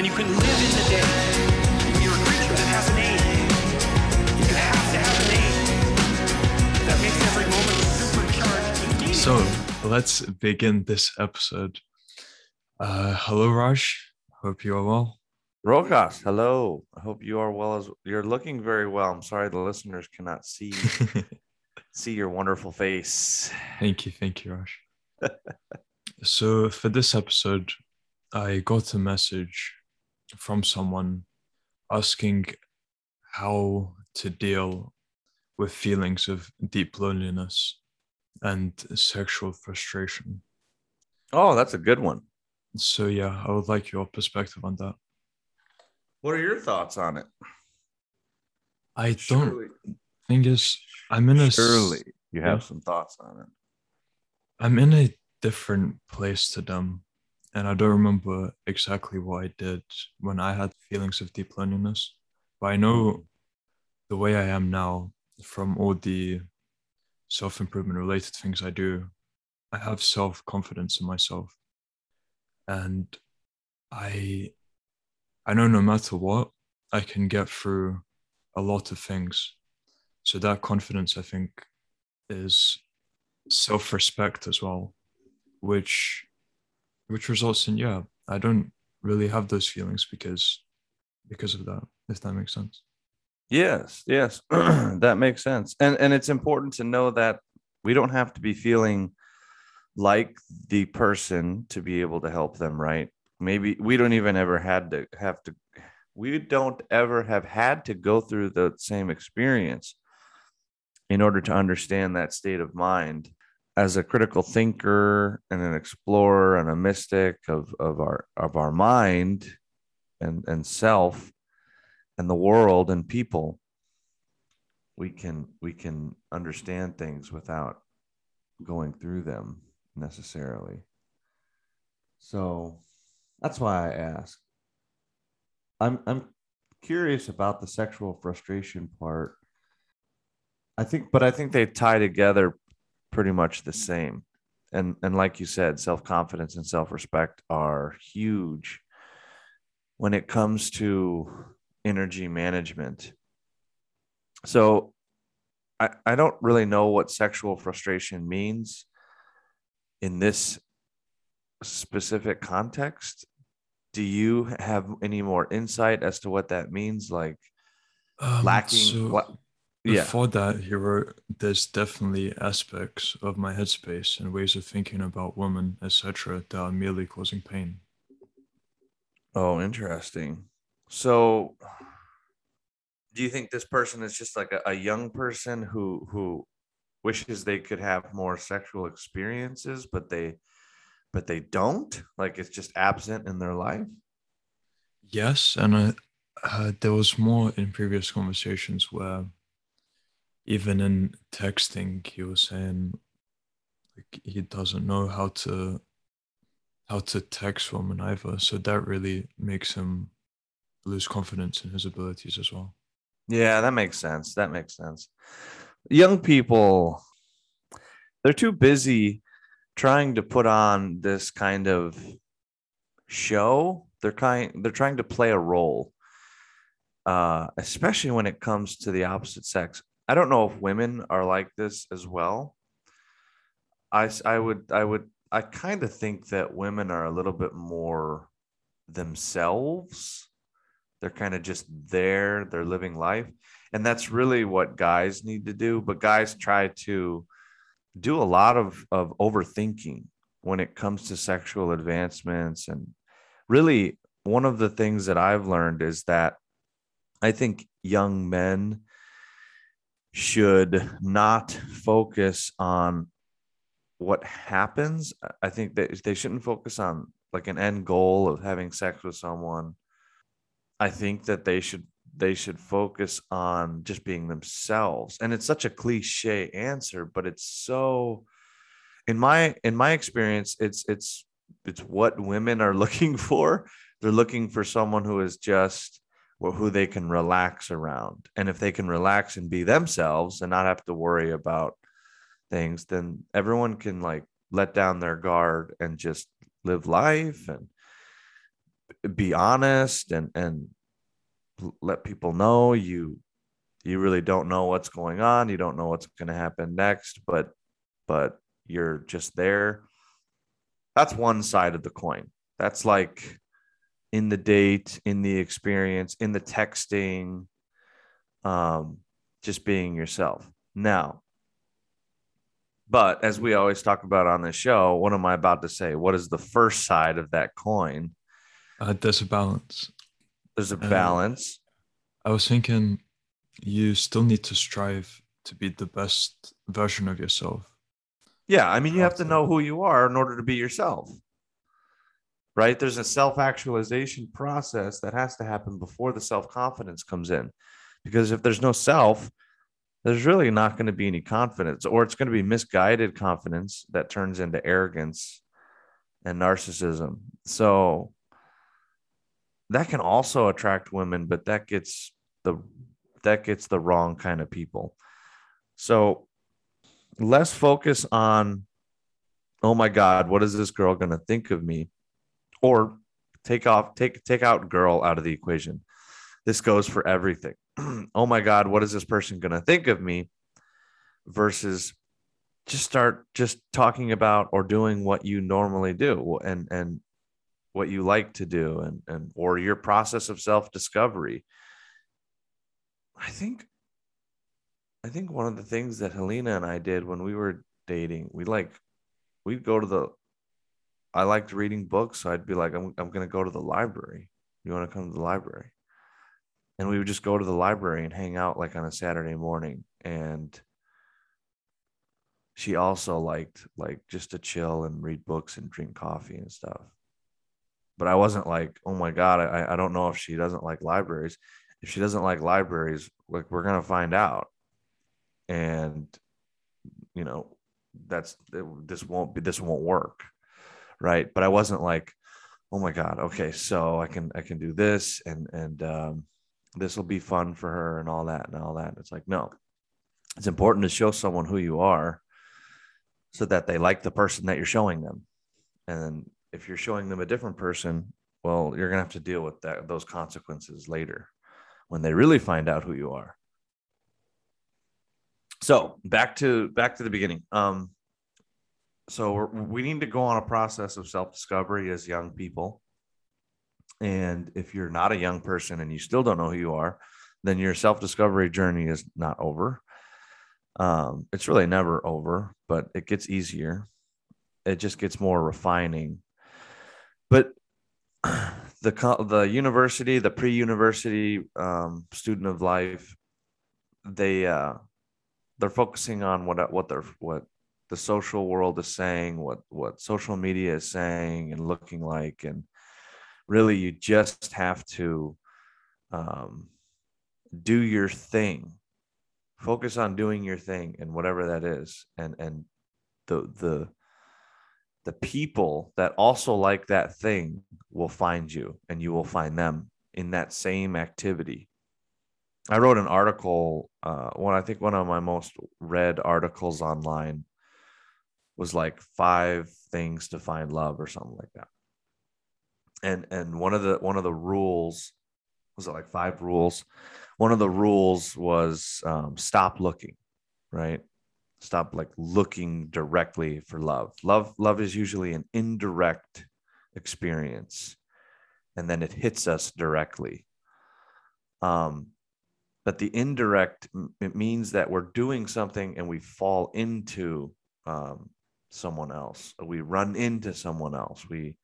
and you can live in the day. You're a creature that has an aim. You have to have an aim. That makes every moment supercharged. So let's begin this episode. Uh, hello, Raj. Hope you are well. Rokas, hello. I hope you are well as you're looking very well. I'm sorry the listeners cannot see see your wonderful face. thank you, thank you, Raj. so for this episode, I got a message from someone asking how to deal with feelings of deep loneliness and sexual frustration. Oh, that's a good one. So yeah, I would like your perspective on that. What are your thoughts on it? I don't thing is I'm in a s- surely you have yeah. some thoughts on it. I'm in a different place to them, and I don't remember exactly what I did when I had feelings of deep loneliness. But I know the way I am now from all the self improvement related things I do. I have self confidence in myself, and I I know no matter what I can get through a lot of things. So that confidence, I think, is self-respect as well which which results in yeah i don't really have those feelings because because of that if that makes sense Yes, yes. that makes sense. And and it's important to know that we don't have to be feeling like the person to be able to help them, right? Maybe we don't even ever had to have to we don't ever have had to go through the same experience in order to understand that state of mind as a critical thinker and an explorer and a mystic of, of our of our mind and and self and the world and people we can we can understand things without going through them necessarily. So that's why i ask. I'm i'm curious about the sexual frustration part. I think but i think they tie together pretty much the same and and like you said self-confidence and self-respect are huge when it comes to energy management. So I, I don't really know what sexual frustration means in this specific context. Do you have any more insight as to what that means? Like Um, lacking so yeah. before that he wrote there's definitely aspects of my headspace and ways of thinking about women etc that are merely causing pain Oh, interesting. So do you think this person is just like a, a young person who who wishes they could have more sexual experiences, but they but they don't? Like it's just absent in their life? yes and I, uh, there was more in previous conversations where even in texting he was saying like he doesn't know how to how to text women either so that really makes him lose confidence in his abilities as well Yeah, that makes sense. That makes sense. Young people, they're too busy trying to put on this kind of show. They're kind they're trying to play a role. Uh, especially when it comes to the opposite sex. I don't know if women are like this as well. I, I would I would I kind of think that women are a little bit more themselves they're kind of just there they're living life and that's really what guys need to do but guys try to do a lot of of overthinking when it comes to sexual advancements and really one of the things that i've learned is that i think young men should not focus on what happens i think that they shouldn't focus on like an end goal of having sex with someone I think that they should they should focus on just being themselves. And it's such a cliche answer, but it's so in my in my experience, it's it's it's what women are looking for. They're looking for someone who is just who they can relax around. And if they can relax and be themselves and not have to worry about things, then everyone can like let down their guard and just live life and be honest and and let people know you you really don't know what's going on. You don't know what's going to happen next but but you're just there. That's one side of the coin. That's like in the date in the experience in the texting um just being yourself now but as we always talk about on this show what am i about to say what is the first side of that coin Uh, there's a balance. there's a Uh, balance I was thinking you still need to strive to be the best version of yourself. Yeah, I mean, you have to know who you are in order to be yourself. Right? There's a self actualization process that has to happen before the self confidence comes in. Because if there's no self, there's really not going to be any confidence, or it's going to be misguided confidence that turns into arrogance and narcissism. So that can also attract women, but that gets the that gets the wrong kind of people. So less focus on oh my god what is this girl going to think of me or take off take take out girl out of the equation. This goes for everything. Oh my god what is this person going to think of me versus just start just talking about or doing what you normally do and and what you like to do and and or your process of self discovery i think I think one of the things that Helena and I did when we were dating, we like we'd go to the I liked reading books, so I'd be like, I'm I'm gonna go to the library. You want to come to the library? And we would just go to the library and hang out like on a Saturday morning. And she also liked like just to chill and read books and drink coffee and stuff. But I wasn't like, oh my God, I, I don't know if she doesn't like libraries. If she doesn't like libraries, like we're gonna find out and you know that's this won't be this won't work right? But i wasn't like oh my god okay so i can i can do this and and um, this will be fun for her and all that and all that. It's like no it's important to show someone who you are so that they like the person that you're showing them. And if you're showing them a different person well you're gonna have to deal with that those consequences later when they really find out who you are. So back to back to the beginning. Um so we need to go on a process of self-discovery as young people. And if you're not a young person and you still don't know who you are then your self-discovery journey is not over. Um it's really never over but it gets easier. It just gets more refining. But the the university the pre-university um, student of life they uh they're focusing on what what they're what the social world is saying, what what social media is saying and looking like, and really you just have to um, do your thing. Focus on doing your thing and whatever that is, and and the the the people that also like that thing will find you, and you will find them in that same activity. I wrote an article. Uh, one I think one of my most read articles online was like five things to find love or something like that. And and one of the one of the rules was it like five rules. One of the rules was um, stop looking, right? Stop like looking directly for love. Love love is usually an indirect experience, and then it hits us directly. Um, but the indirect it means that we're doing something and we fall into um, someone else. We run into someone else. We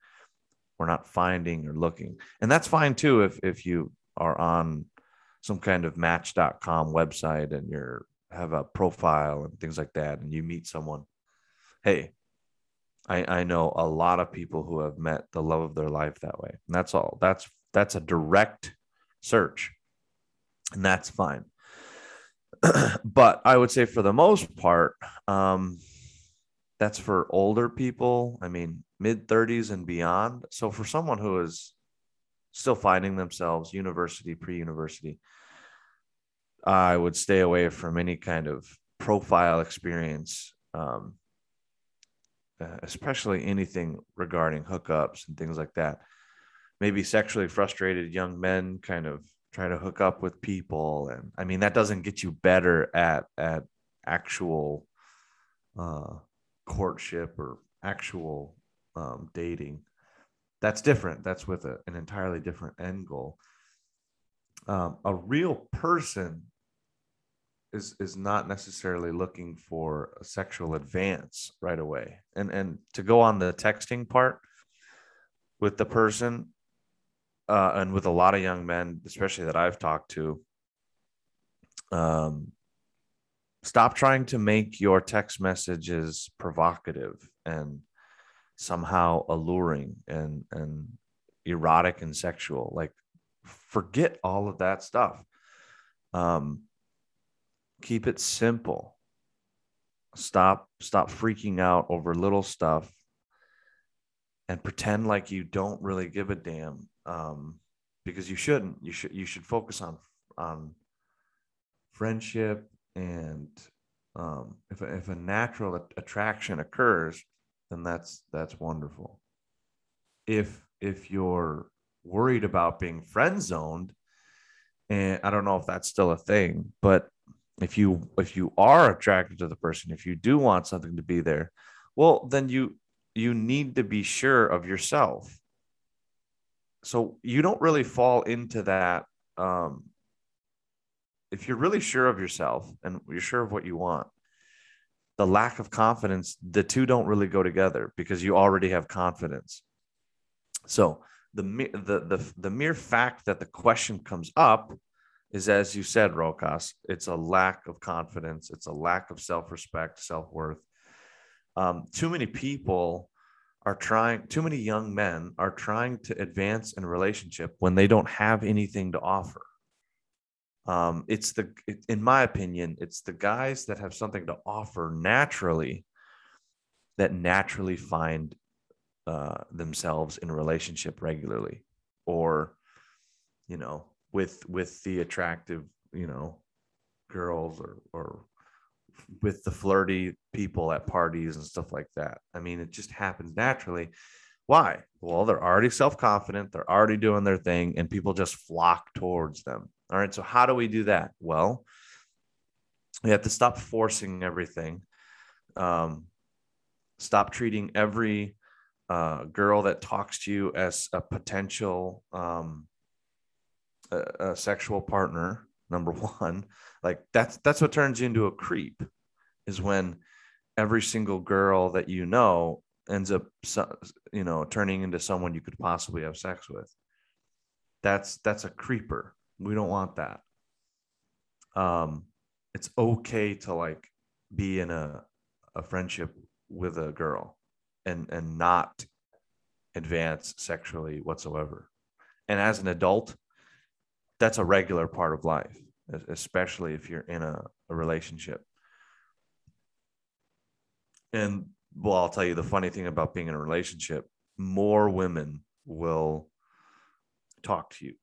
we're not finding or looking. And that's fine too if if you are on some kind of match.com website and you're have a profile and things like that and you meet someone. Hey i i know a lot of people who have met the love of their life that way. And that's all. That's that's a direct search. And that's fine. but I would say for the most part, um, that's for older people. I mean, mid 30s and beyond. So for someone who is still finding themselves university, pre university, I would stay away from any kind of profile experience, um, uh, especially anything regarding hookups and things like that. maybe sexually frustrated young men kind of try to hook up with people and i mean that doesn't get you better at at actual uh courtship or actual um, dating that's different. That's with a, an entirely different end goal um, a real person is is not necessarily looking for a sexual advance right away. And and to go on the texting part with the person uh, and with a lot of young men especially that i've talked to um stop trying to make your text messages provocative and somehow alluring and and erotic and sexual. Like forget all of that stuff. Um keep it simple. Stop stop freaking out over little stuff and pretend like you don't really give a damn um because you shouldn't. You should you should focus on on friendship and um if a, if a natural attraction occurs then that's that's wonderful. If if you're worried about being friend zoned and i don't know if that's still a thing but if you if you are attracted to the person if you do want something to be there well then you you need to be sure of yourself. So you don't really fall into that um if you're really sure of yourself and you're sure of what you want the lack of confidence the two don't really go together because you already have confidence. So the the the, the mere fact that the question comes up is as you said rokas it's a lack of confidence it's a lack of self-respect self-worth. Um, too many people are trying too many young men are trying to advance in a relationship when they don't have anything to offer um, it's the it, in my opinion it's the guys that have something to offer naturally that naturally find uh, themselves in a relationship regularly or you know with with the attractive you know girls or or with the flirty people at parties and stuff like that. I mean it just happens naturally. Why? Well they're already self-confident they're already doing their thing and people just flock towards them all right so how do we do that? Well we have to stop forcing everything. Um, stop treating every uh, girl that talks to you as a potential um, a, a sexual partner number one. Like that's that's what turns you into a creep is when every single girl that you know ends up you know turning into someone you could possibly have sex with. That's that's a creeper we don't want that. Um it's okay to like be in a a friendship with a girl and and not advance sexually whatsoever. And as an adult that's a regular part of life especially if you're in a, a relationship. And well i'll tell you the funny thing about being in a relationship more women will talk to you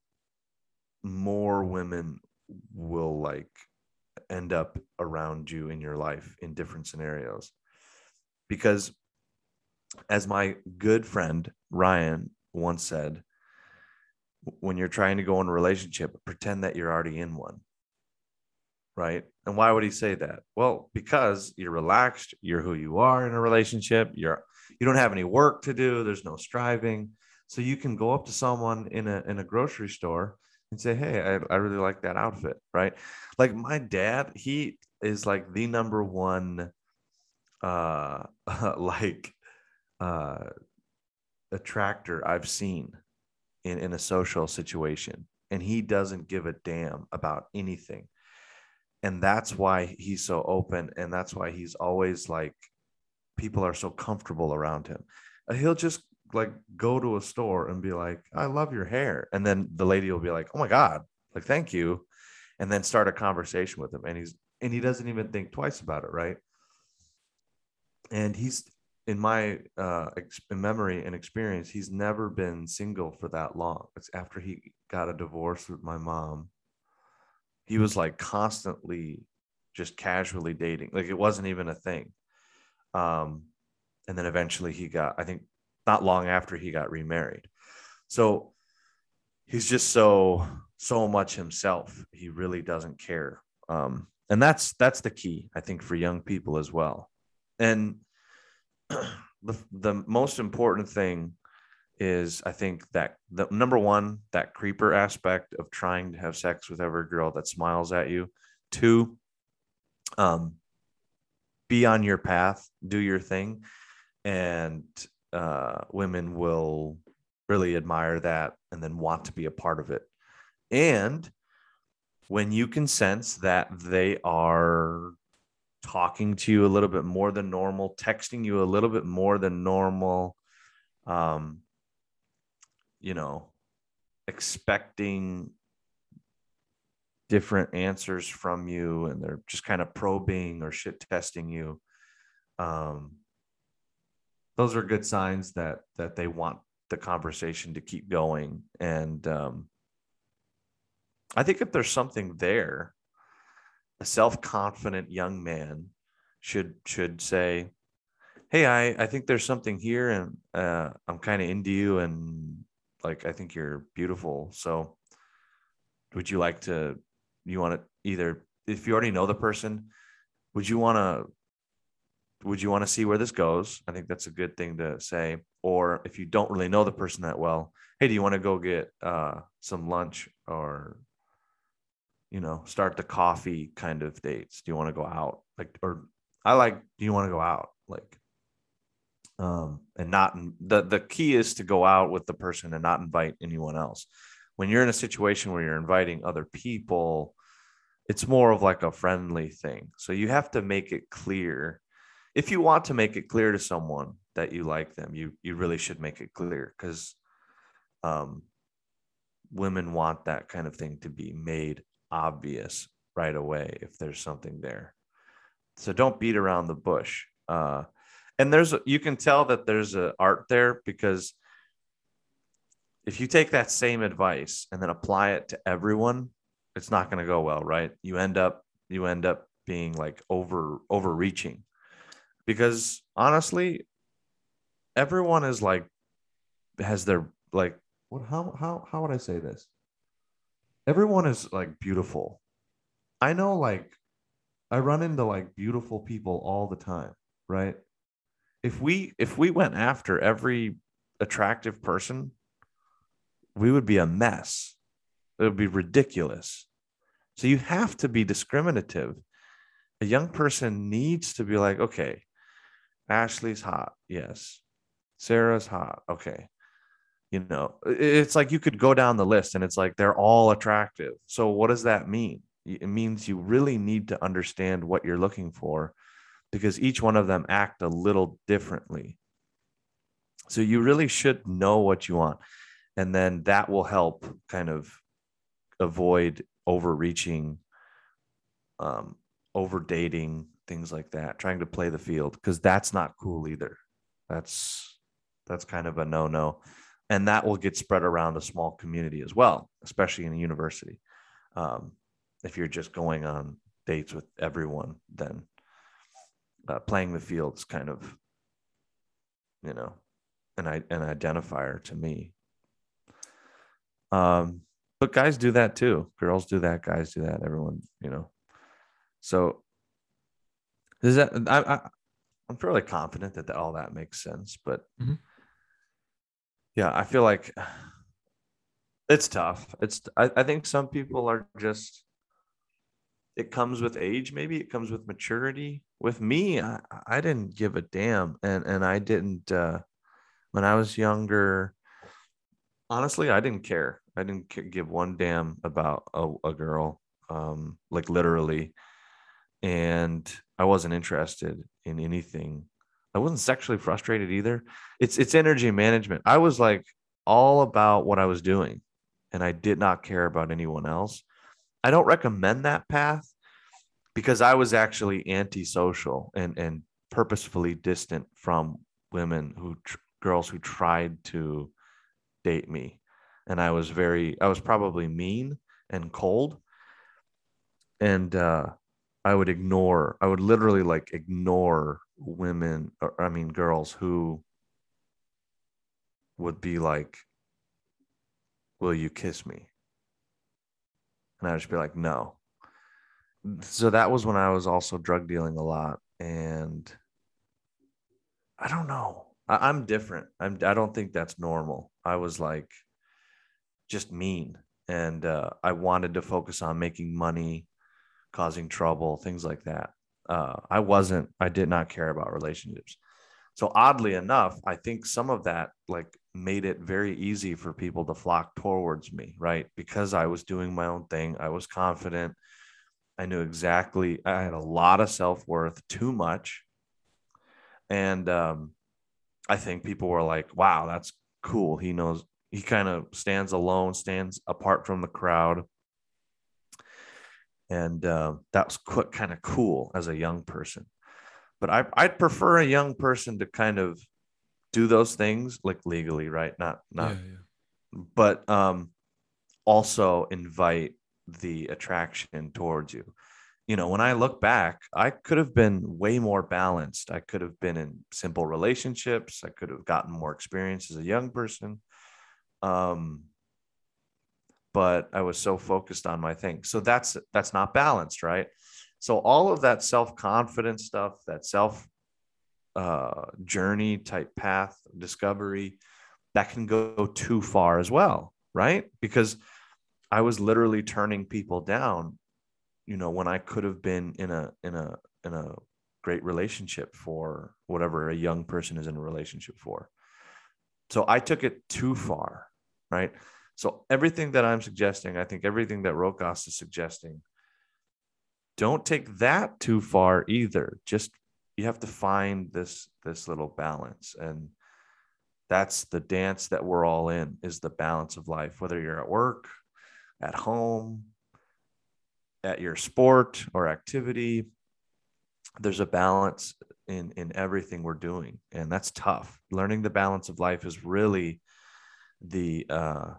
more women will like end up around you in your life in different scenarios. Because as my good friend ryan once said when you're trying to go in a relationship pretend that you're already in one. Right? And why would he say that? Well because you're relaxed you're who you are in a relationship you're you don't have any work to do there's no striving. So you can go up to someone in a in a grocery store and say hey i, I really like that outfit right? Like my dad he is like the number one uh like uh attractor i've seen in in a social situation and he doesn't give a damn about anything. And that's why he's so open and that's why he's always like people are so comfortable around him. Uh, he'll just like go to a store and be like i love your hair. And then the lady will be like oh my god like thank you. And then start a conversation with him and he's and he doesn't even think twice about it right? And he's in my uh memory and experience he's never been single for that long. It's after he got a divorce with my mom. He was like constantly just casually dating. Like it wasn't even a thing. Um and then eventually he got i think not long after he got remarried so he's just so so much himself. He really doesn't care. Um, and that's that's the key, I think, for young people as well. And the the most important thing is I think that the number one, that creeper aspect of trying to have sex with every girl that smiles at you. Two, um, be on your path, do your thing, and uh, women will really admire that and then want to be a part of it. And when you can sense that they are talking to you a little bit more than normal, texting you a little bit more than normal, um, you know, expecting different answers from you and they're just kind of probing or shit testing you. Um, those are good signs that that they want the conversation to keep going. And um, i think if there's something there a self-confident young man should should say hey i i think there's something here and uh, i'm kind of into you and like i think you're beautiful. So would you like to you want to either if you already know the person would you want to would you want to see where this goes? I think that's a good thing to say. Or if you don't really know the person that well hey do you want to go get uh, some lunch or you know start the coffee kind of dates? Do you want to go out? Like or i like do you want to go out? Like um and not the the key is to go out with the person and not invite anyone else. When you're in a situation where you're inviting other people it's more of like a friendly thing. So you have to make it clear if you want to make it clear to someone that you like them, you you really should make it clear because um, women want that kind of thing to be made obvious right away if there's something there. So don't beat around the bush. Uh, and there's you can tell that there's an art there because if you take that same advice and then apply it to everyone, it's not going to go well, right? You end up you end up being like over overreaching because honestly everyone is like has their like what how how how would I say this? Everyone is like beautiful. I know like I run into like beautiful people all the time, right? If we if we went after every attractive person, we would be a mess. It would be ridiculous. So you have to be discriminative. A young person needs to be like, okay, Ashley's hot. Yes. Sarah's hot. Okay. You know, it's like you could go down the list and it's like they're all attractive. So what does that mean? It means you really need to understand what you're looking for because each one of them act a little differently. So you really should know what you want. And then that will help kind of avoid overreaching, um, over dating, things like that, trying to play the field because that's not cool either. That's that's kind of a no-no. And that will get spread around a small community as well, especially in a university. Um, if you're just going on dates with everyone, then uh, playing the field is kind of, you know, an, an identifier to me. Um, but guys do that too. Girls do that. Guys do that. Everyone, you know. So does that I, I I'm fairly confident that all that makes sense, but Mhm. yeah, I feel like it's tough. It's I, I think some people are just it comes with age, maybe it comes with maturity. With me, I, I didn't give a damn and and I didn't uh when I was younger honestly, I didn't care. I didn't give one damn about a, a girl um like literally and I wasn't interested in anything. I wasn't sexually frustrated either. It's it's energy management. I was like all about what I was doing and I did not care about anyone else. I don't recommend that path because I was actually antisocial and and purposefully distant from women who tr- girls who tried to date me and I was very I was probably mean and cold and uh I would ignore, I would literally like ignore women, or I mean, girls who would be like Will you kiss me? And I'd just be like, No. So that was when I was also drug dealing a lot. And I don't know. I, I'm different. I'm, I don't think that's normal. I was like just mean. And uh, I wanted to focus on making money, causing trouble, things like that. Uh, I wasn't, I did not care about relationships. So oddly enough, I think some of that like made it very easy for people to flock towards me, right? Because I was doing my own thing. I was confident. I knew exactly, I had a lot of self worth, too much. And um, I think people were like, wow, that's cool. He knows, he kind of stands alone, stands apart from the crowd. And uh, that was qu- kind of cool as a young person. But I, I'd prefer a young person to kind of do those things like legally, right? Not, not, yeah, yeah. but um, also invite the attraction towards you. You know, when I look back, I could have been way more balanced. I could have been in simple relationships. I could have gotten more experience as a young person. Um, but I was so focused on my thing. So that's that's not balanced, right? So all of that self-confidence stuff, that self uh, journey type path discovery, that can go too far as well, right? Because I was literally turning people down, you know, when I could have been in a in a in a great relationship for whatever a young person is in a relationship for. So I took it too far, right? So everything that I'm suggesting, I think everything that Rokas is suggesting, don't take that too far either. Just you have to find this this little balance. And that's the dance that we're all in is the balance of life. Whether you're at work at home at your sport or activity there's a balance in in everything we're doing. And that's tough. Learning the balance of life is really the uh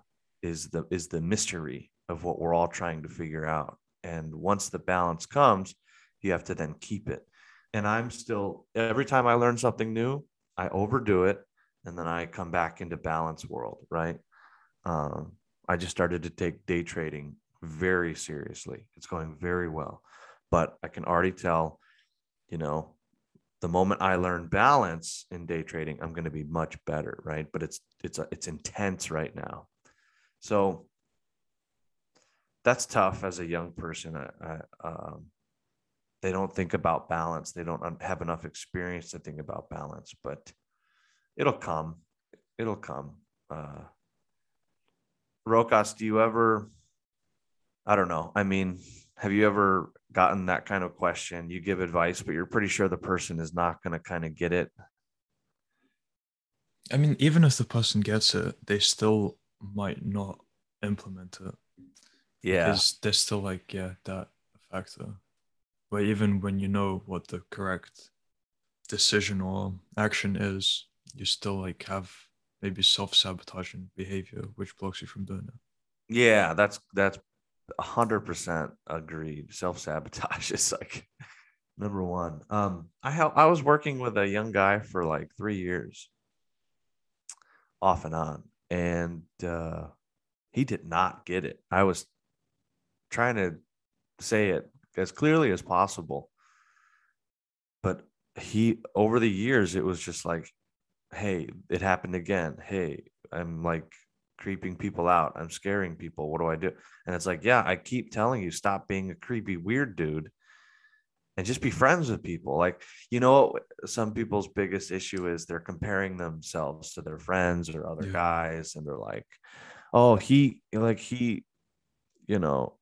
is the is the mystery of what we're all trying to figure out. And once the balance comes you have to then keep it. And i'm still every time i learn something new i overdo it and then i come back into balance world right? Um, i just started to take day trading very seriously. It's going very well. But i can already tell you know the moment i learn balance in day trading i'm going to be much better right? But it's it's it's intense right now so that's tough as a young person. I, I, um, they don't think about balance. They don't have enough experience to think about balance but it'll come. It'll come. Uh rokas do you ever i don't know. I mean have you ever gotten that kind of question? You give advice but you're pretty sure the person is not going to kind of get it? I mean, even if the person gets it, they still might not implement it. yeah Because there's still like, yeah, that factor. But even when you know what the correct decision or action is, you still like have maybe self-sabotaging behavior which blocks you from doing it. Yeah, that's that's a hundred percent agreed. Self sabotage is like number one. Um, I help. I was working with a young guy for like three years, off and on, and uh, he did not get it. I was trying to say it as clearly as possible, but he over the years it was just like, hey, it happened again. Hey, I'm like creeping people out. I'm scaring people. What do I do? And it's like, yeah, I keep telling you, stop being a creepy, weird dude and just be friends with people. Like, you know, some people's biggest issue is they're comparing themselves to their friends or other Yeah. guys. And they're like, oh, he, like, he, you know,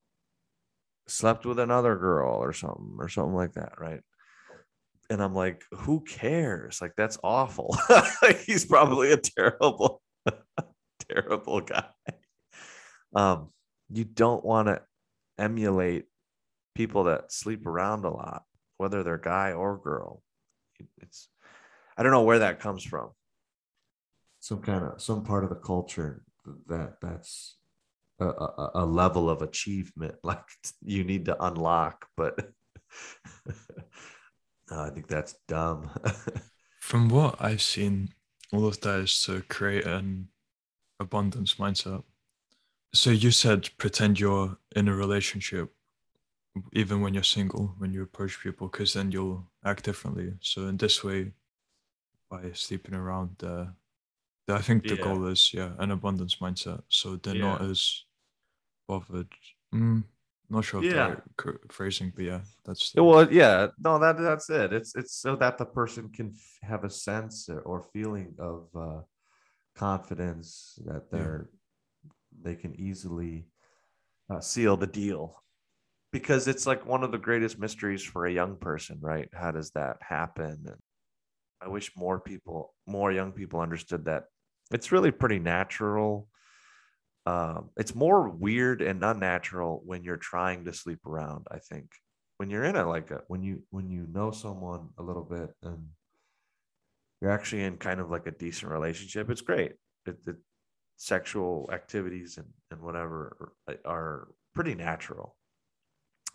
slept with another girl or something or something like that. Right. And I'm like, who cares? Like, that's awful. He's probably a terrible, terrible guy. Um, you don't want to emulate people that sleep around a lot, whether they're guy or girl. It's I don't know where that comes from. Some kind of some part of the culture that that's a, a, a level of achievement like you need to unlock, but no, I think that's dumb. From what I've seen, all of that is to create an abundance mindset. So you said pretend you're in a relationship, even when you're single, when you approach people, because then you'll act differently. So in this way, by sleeping around, uh, I think the Yeah. goal is yeah an abundance mindset. So they're not as bothered. Mm, not sure of the Yeah. phrasing, but yeah, that's Yeah, Well, yeah, no, that that's it. It's it's so that the person can f- have a sense or, or feeling of uh, confidence that they're they can easily uh, seal the deal because it's like one of the greatest mysteries for a young person, right? How does that happen? And I wish more people, more young people, understood that it's really pretty natural. Um, it's more weird and unnatural when you're trying to sleep around. I think when you're in a like a when you when you know someone a little bit and you're actually in kind of like a decent relationship, it's great. It, it sexual activities and and whatever are, are pretty natural,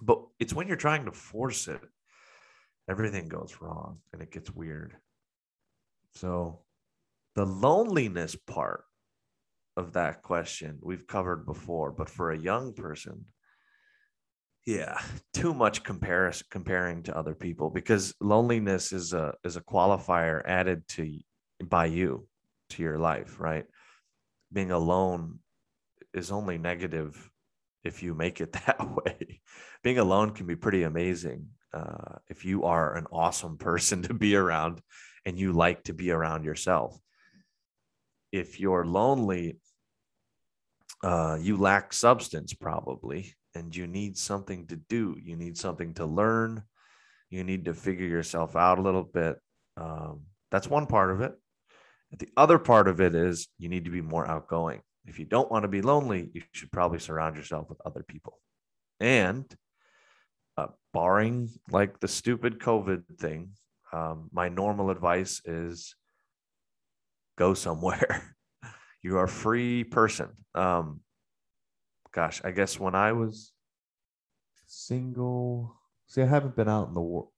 but it's when you're trying to force it, everything goes wrong and it gets weird. So the loneliness part of that question we've covered before, but for a young person, yeah, too much comparison comparing to other people because loneliness is a is a qualifier added to by you to your life, right? Being alone is only negative if you make it that way. Being alone can be pretty amazing uh, if you are an awesome person to be around and you like to be around yourself. If you're lonely, uh, you lack substance probably, and you need something to do. You need something to learn. You need to figure yourself out a little bit. Um, that's one part of it. The other part of it is you need to be more outgoing. If you don't want to be lonely, you should probably surround yourself with other people. And uh, barring like the stupid COVID thing, um, my normal advice is go somewhere. you are a free person. Um, gosh, I guess when I was single, see, I haven't been out in the world.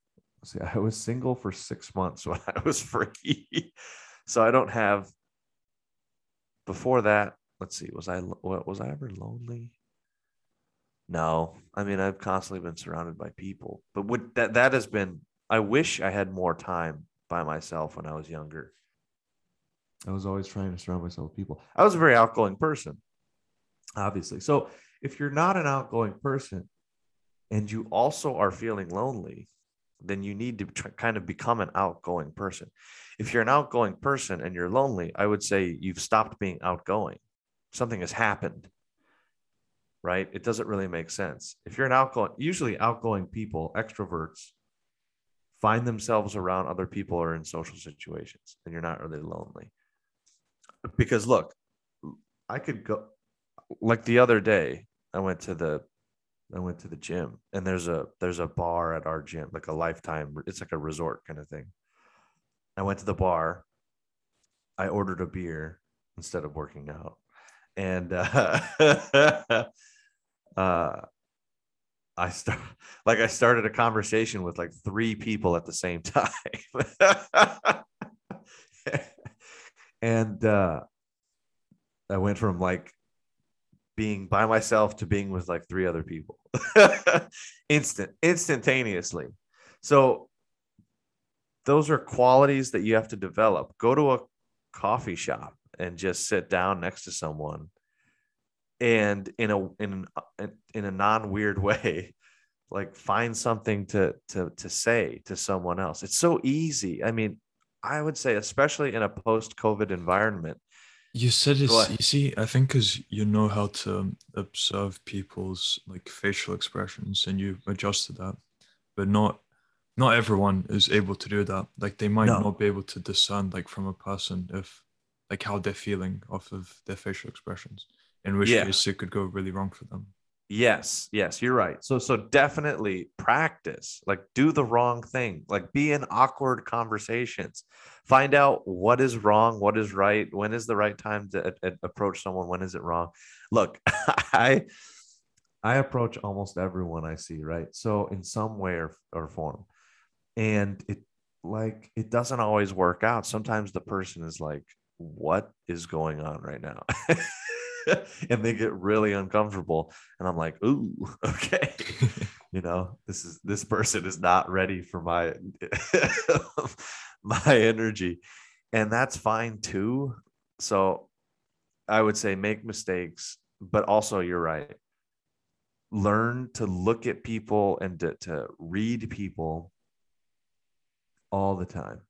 See, I was single for six months when I was free. so I don't have, before that, let's see, was I, what, was I ever lonely? No, I mean, I've constantly been surrounded by people, but would that, that has been, I wish I had more time by myself when I was younger. I was always trying to surround myself with people. I was a very outgoing person, obviously. So if you're not an outgoing person and you also are feeling lonely, then you need to kind of become an outgoing person. If you're an outgoing person and you're lonely, I would say you've stopped being outgoing. Something has happened, right? It doesn't really make sense. If you're an outgoing, usually outgoing people, extroverts, find themselves around other people or in social situations, and you're not really lonely. Because look, I could go like the other day, I went to the I went to the gym and there's a there's a bar at our gym, like a lifetime, it's like a resort kind of thing. I went to the bar, I ordered a beer instead of working out. And uh, uh I start like I started a conversation with like three people at the same time. and uh I went from like being by myself to being with like three other people. Instant instantaneously. So those are qualities that you have to develop. Go to a coffee shop and just sit down next to someone and in a in uh, in a non weird way like find something to to to say to someone else it's so easy i mean i would say especially in a post covid environment You said it's ahead. easy. I think because you know how to observe people's like facial expressions and you adjust to that, but not not everyone is able to do that. Like they might No. not be able to discern like from a person if like how they're feeling off of their facial expressions. In which Yeah. case it could go really wrong for them. Yes, yes, you're right. So so definitely practice. Like do the wrong thing. Like be in awkward conversations. Find out what is wrong, what is right, when is the right time to a- a- approach someone, when is it wrong. Look, I I approach almost everyone I see, right? So in some way or, or form. And it like it doesn't always work out. Sometimes the person is like what is going on right now? and they get really uncomfortable. And I'm like, ooh, okay. you know, this is this person is not ready for my my energy. And that's fine too. So I would say make mistakes, but also you're right. Learn to look at people and to, to read people all the time.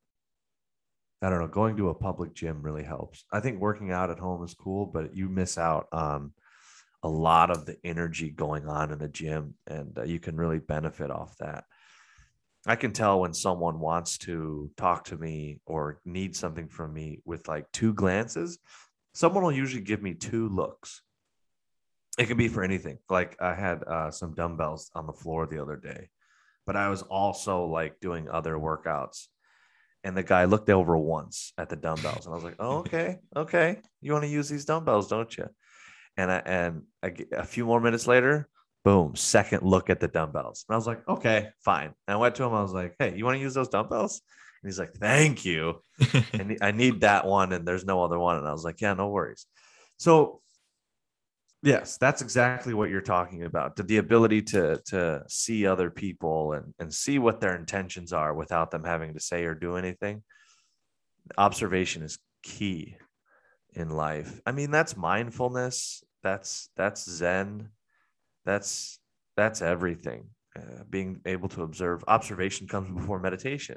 I don't know, going to a public gym really helps. I think working out at home is cool, but you miss out on a lot of the energy going on in a gym and uh, you can really benefit off that. I can tell when someone wants to talk to me or need something from me with like two glances. Someone will usually give me two looks. It can be for anything. Like I had uh, some dumbbells on the floor the other day, but I was also like doing other workouts and the guy looked over once at the dumbbells and i was like oh, okay okay. You want to use these dumbbells don't you and i and I, a few more minutes later boom second look at the dumbbells. And i was like okay fine. And i went to him i was like hey you want to use those dumbbells? And he's like thank you. And i need that one and there's no other one. And i was like yeah no worries. So Yes, that's exactly what you're talking about. The, ability to to see other people and, and see what their intentions are without them having to say or do anything. Observation is key in life. I mean, that's mindfulness. That's that's Zen. That's that's everything. Uh, being able to observe. Observation comes before meditation.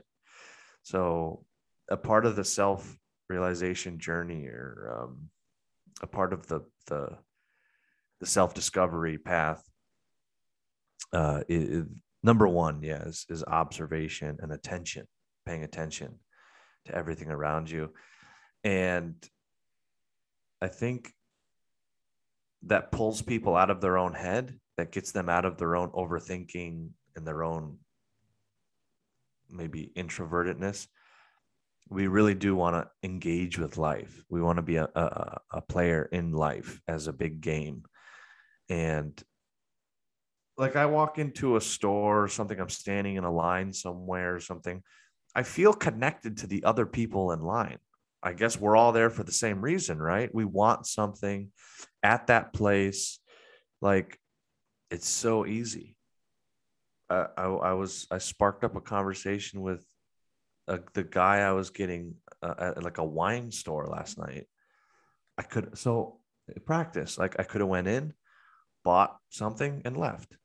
So, a part of the self realization journey, or um, a part of the the the self discovery path uh, is, number one, yes, is, is observation and attention, paying attention to everything around you. And I think that pulls people out of their own head, that gets them out of their own overthinking and their own maybe introvertedness. We really do want to engage with life. We want to be a, a, a player in life as a big game and like I walk into a store or something, I'm standing in a line somewhere or something, I feel connected to the other people in line. I guess we're all there for the same reason, right? We want something at that place. Like it's so easy. I, I, was, I sparked up a conversation with the guy I was getting uh, at like a wine store last night. I could, so practice, like I could have went in, bought something and left.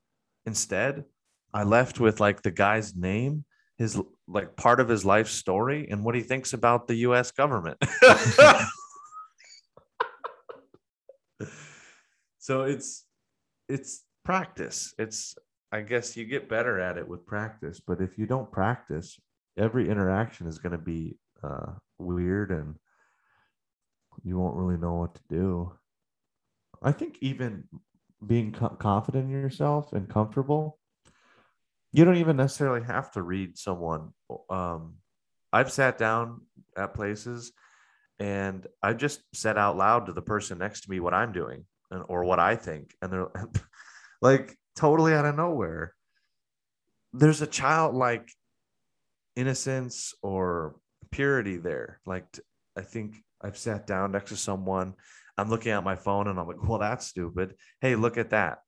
Instead, I left with like the guy's name, his like part of his life story, and what he thinks about the US government. so it's it's practice. It's I guess you get better at it with practice, but if you don't practice, every interaction is going to be uh, weird and you won't really know what to do. I think even being co- confident in yourself and comfortable, you don't even necessarily have to read someone. Um, I've sat down at places and I just said out loud to the person next to me what I'm doing and, or what I think. And they're like totally out of nowhere. There's a childlike innocence or purity there. Like, I think I've sat down next to someone I'm looking at my phone and I'm like, well, that's stupid. Hey, look at that.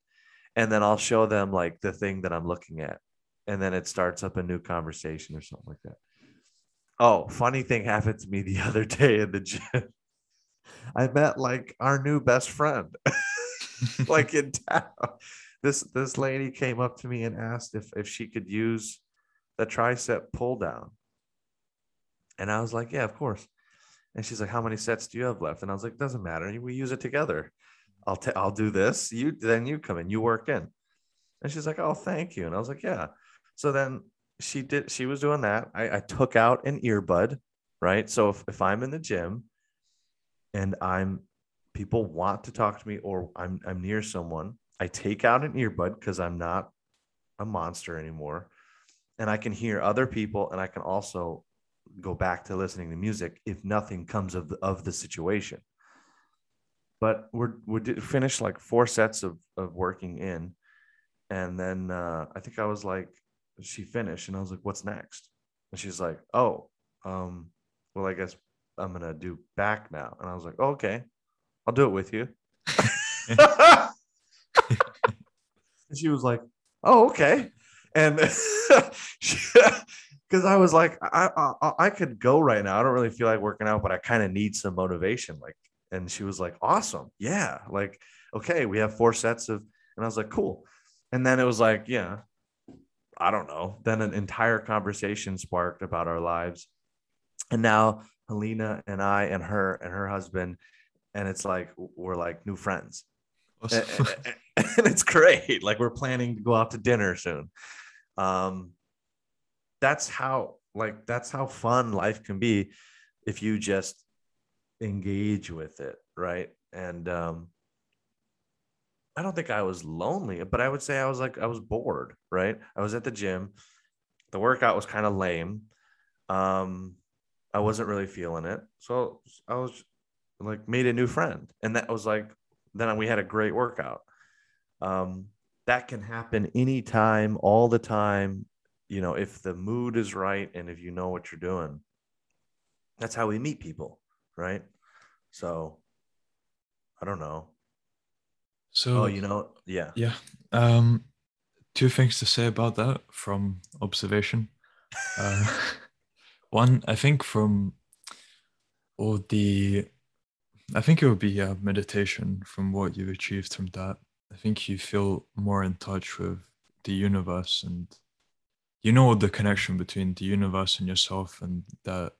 And then I'll show them like the thing that I'm looking at. And then it starts up a new conversation or something like that. Oh, funny thing happened to me the other day in the gym. I met like our new best friend, like in town. This this lady came up to me and asked if if she could use the tricep pull down. And I was like, yeah, of course. And she's like, "How many sets do you have left?" And I was like, "Doesn't matter. We use it together. I'll t- I'll do this. You then you come in. You work in." And she's like, "Oh, thank you." And I was like, "Yeah." So then she did. She was doing that. I, I took out an earbud, right? So if, if I'm in the gym, and I'm people want to talk to me, or I'm I'm near someone, I take out an earbud because I'm not a monster anymore, and I can hear other people, and I can also go back to listening to music if nothing comes of the, of the situation. But we're we did finish like four sets of of working in, and then uh, I think I was like, she finished, and I was like, what's next? And she's like, oh, um, well, I guess I'm gonna do back now. And I was like, oh, okay, I'll do it with you. and she was like, "Oh, okay," and because I was like, I, I I could go right now. I don't really feel like working out, but I kind of need some motivation. Like, and she was like, "Awesome, yeah." Like, okay, we have four sets of, and I was like, "Cool," and then it was like, yeah, I don't know. Then an entire conversation sparked about our lives, and now Helena and I and her and her husband, and it's like we're like new friends and, and it's great. Like we're planning to go out to dinner soon. Um, that's how like that's how fun life can be if you just engage with it, right? And um, I don't think I was lonely, but I would say I was like I was bored, right? I was at the gym. The workout was kind of lame. Um, I wasn't really feeling it, so I was like made a new friend, and that was like then we had a great workout. Um, that can happen anytime, all the time. You know, if the mood is right and if you know what you're doing, that's how we meet people, right? So, I don't know. so Oh, you know, yeah. yeah. Um, two things to say about that from observation. Uh, one, I think from all the, I think it would be a meditation from what you've achieved from that. I think you feel more in touch with the universe and you know the connection between the universe and yourself and that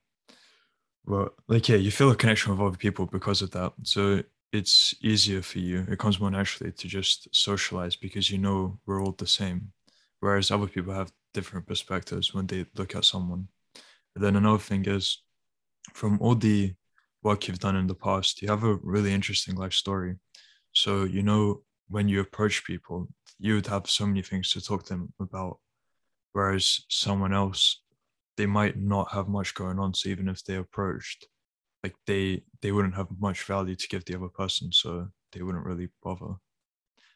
well like yeah you feel a connection with other people because of that. So it's easier for you. It comes more naturally to just socialize because you know we're all the same. Whereas other people have different perspectives when they look at someone. And then another thing is from all the work you've done in the past you have a really interesting life story. So you know when you approach people you would have so many things to talk to them about whereas someone else they might not have much going on so even if they approached like they they wouldn't have much value to give the other person so they wouldn't really bother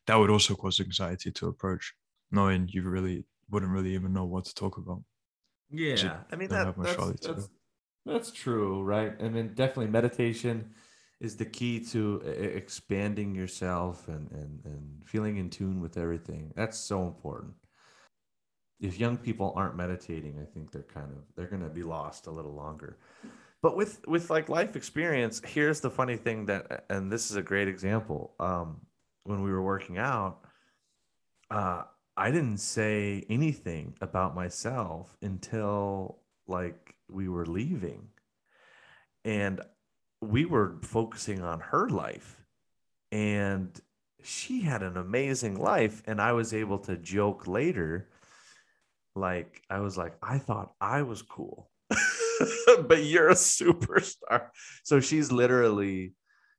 that would also cause anxiety to approach knowing you really wouldn't really even know what to talk about Yeah, I mean that, that's, that's, that's true, right? I mean, definitely meditation is the key to expanding yourself and, and and feeling in tune with everything. That's so important. If young people aren't meditating, I think they're kind of they're going to be lost a little longer. But with with like life experience, here's the funny thing that, and this is a great example. Um, when we were working out, uh, I didn't say anything about myself until like we were leaving, and we were focusing on her life, and she had an amazing life, and I was able to joke later, like I was like, I thought I was cool. but you're a superstar. So she's literally,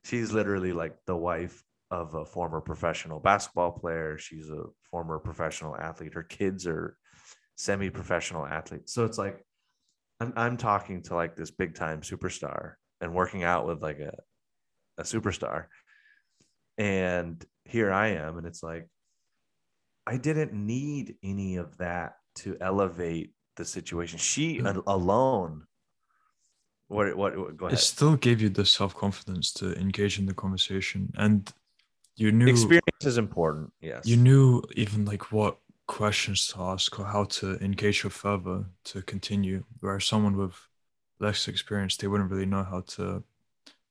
she's literally like the wife of a former professional basketball player. She's a former professional athlete. Her kids are semi-professional athletes. So it's like I'm I'm talking to like this big time superstar and working out with like a a superstar. And here I am, and it's like I didn't need any of that to elevate the situation. She Mm. al- alone. What, what? What? Go ahead. it still gave you the self-confidence to engage in the conversation and you knew Experience is important. Yes. you knew even like what questions to ask or how to engage her further to continue whereas someone with less experience they wouldn't really know how to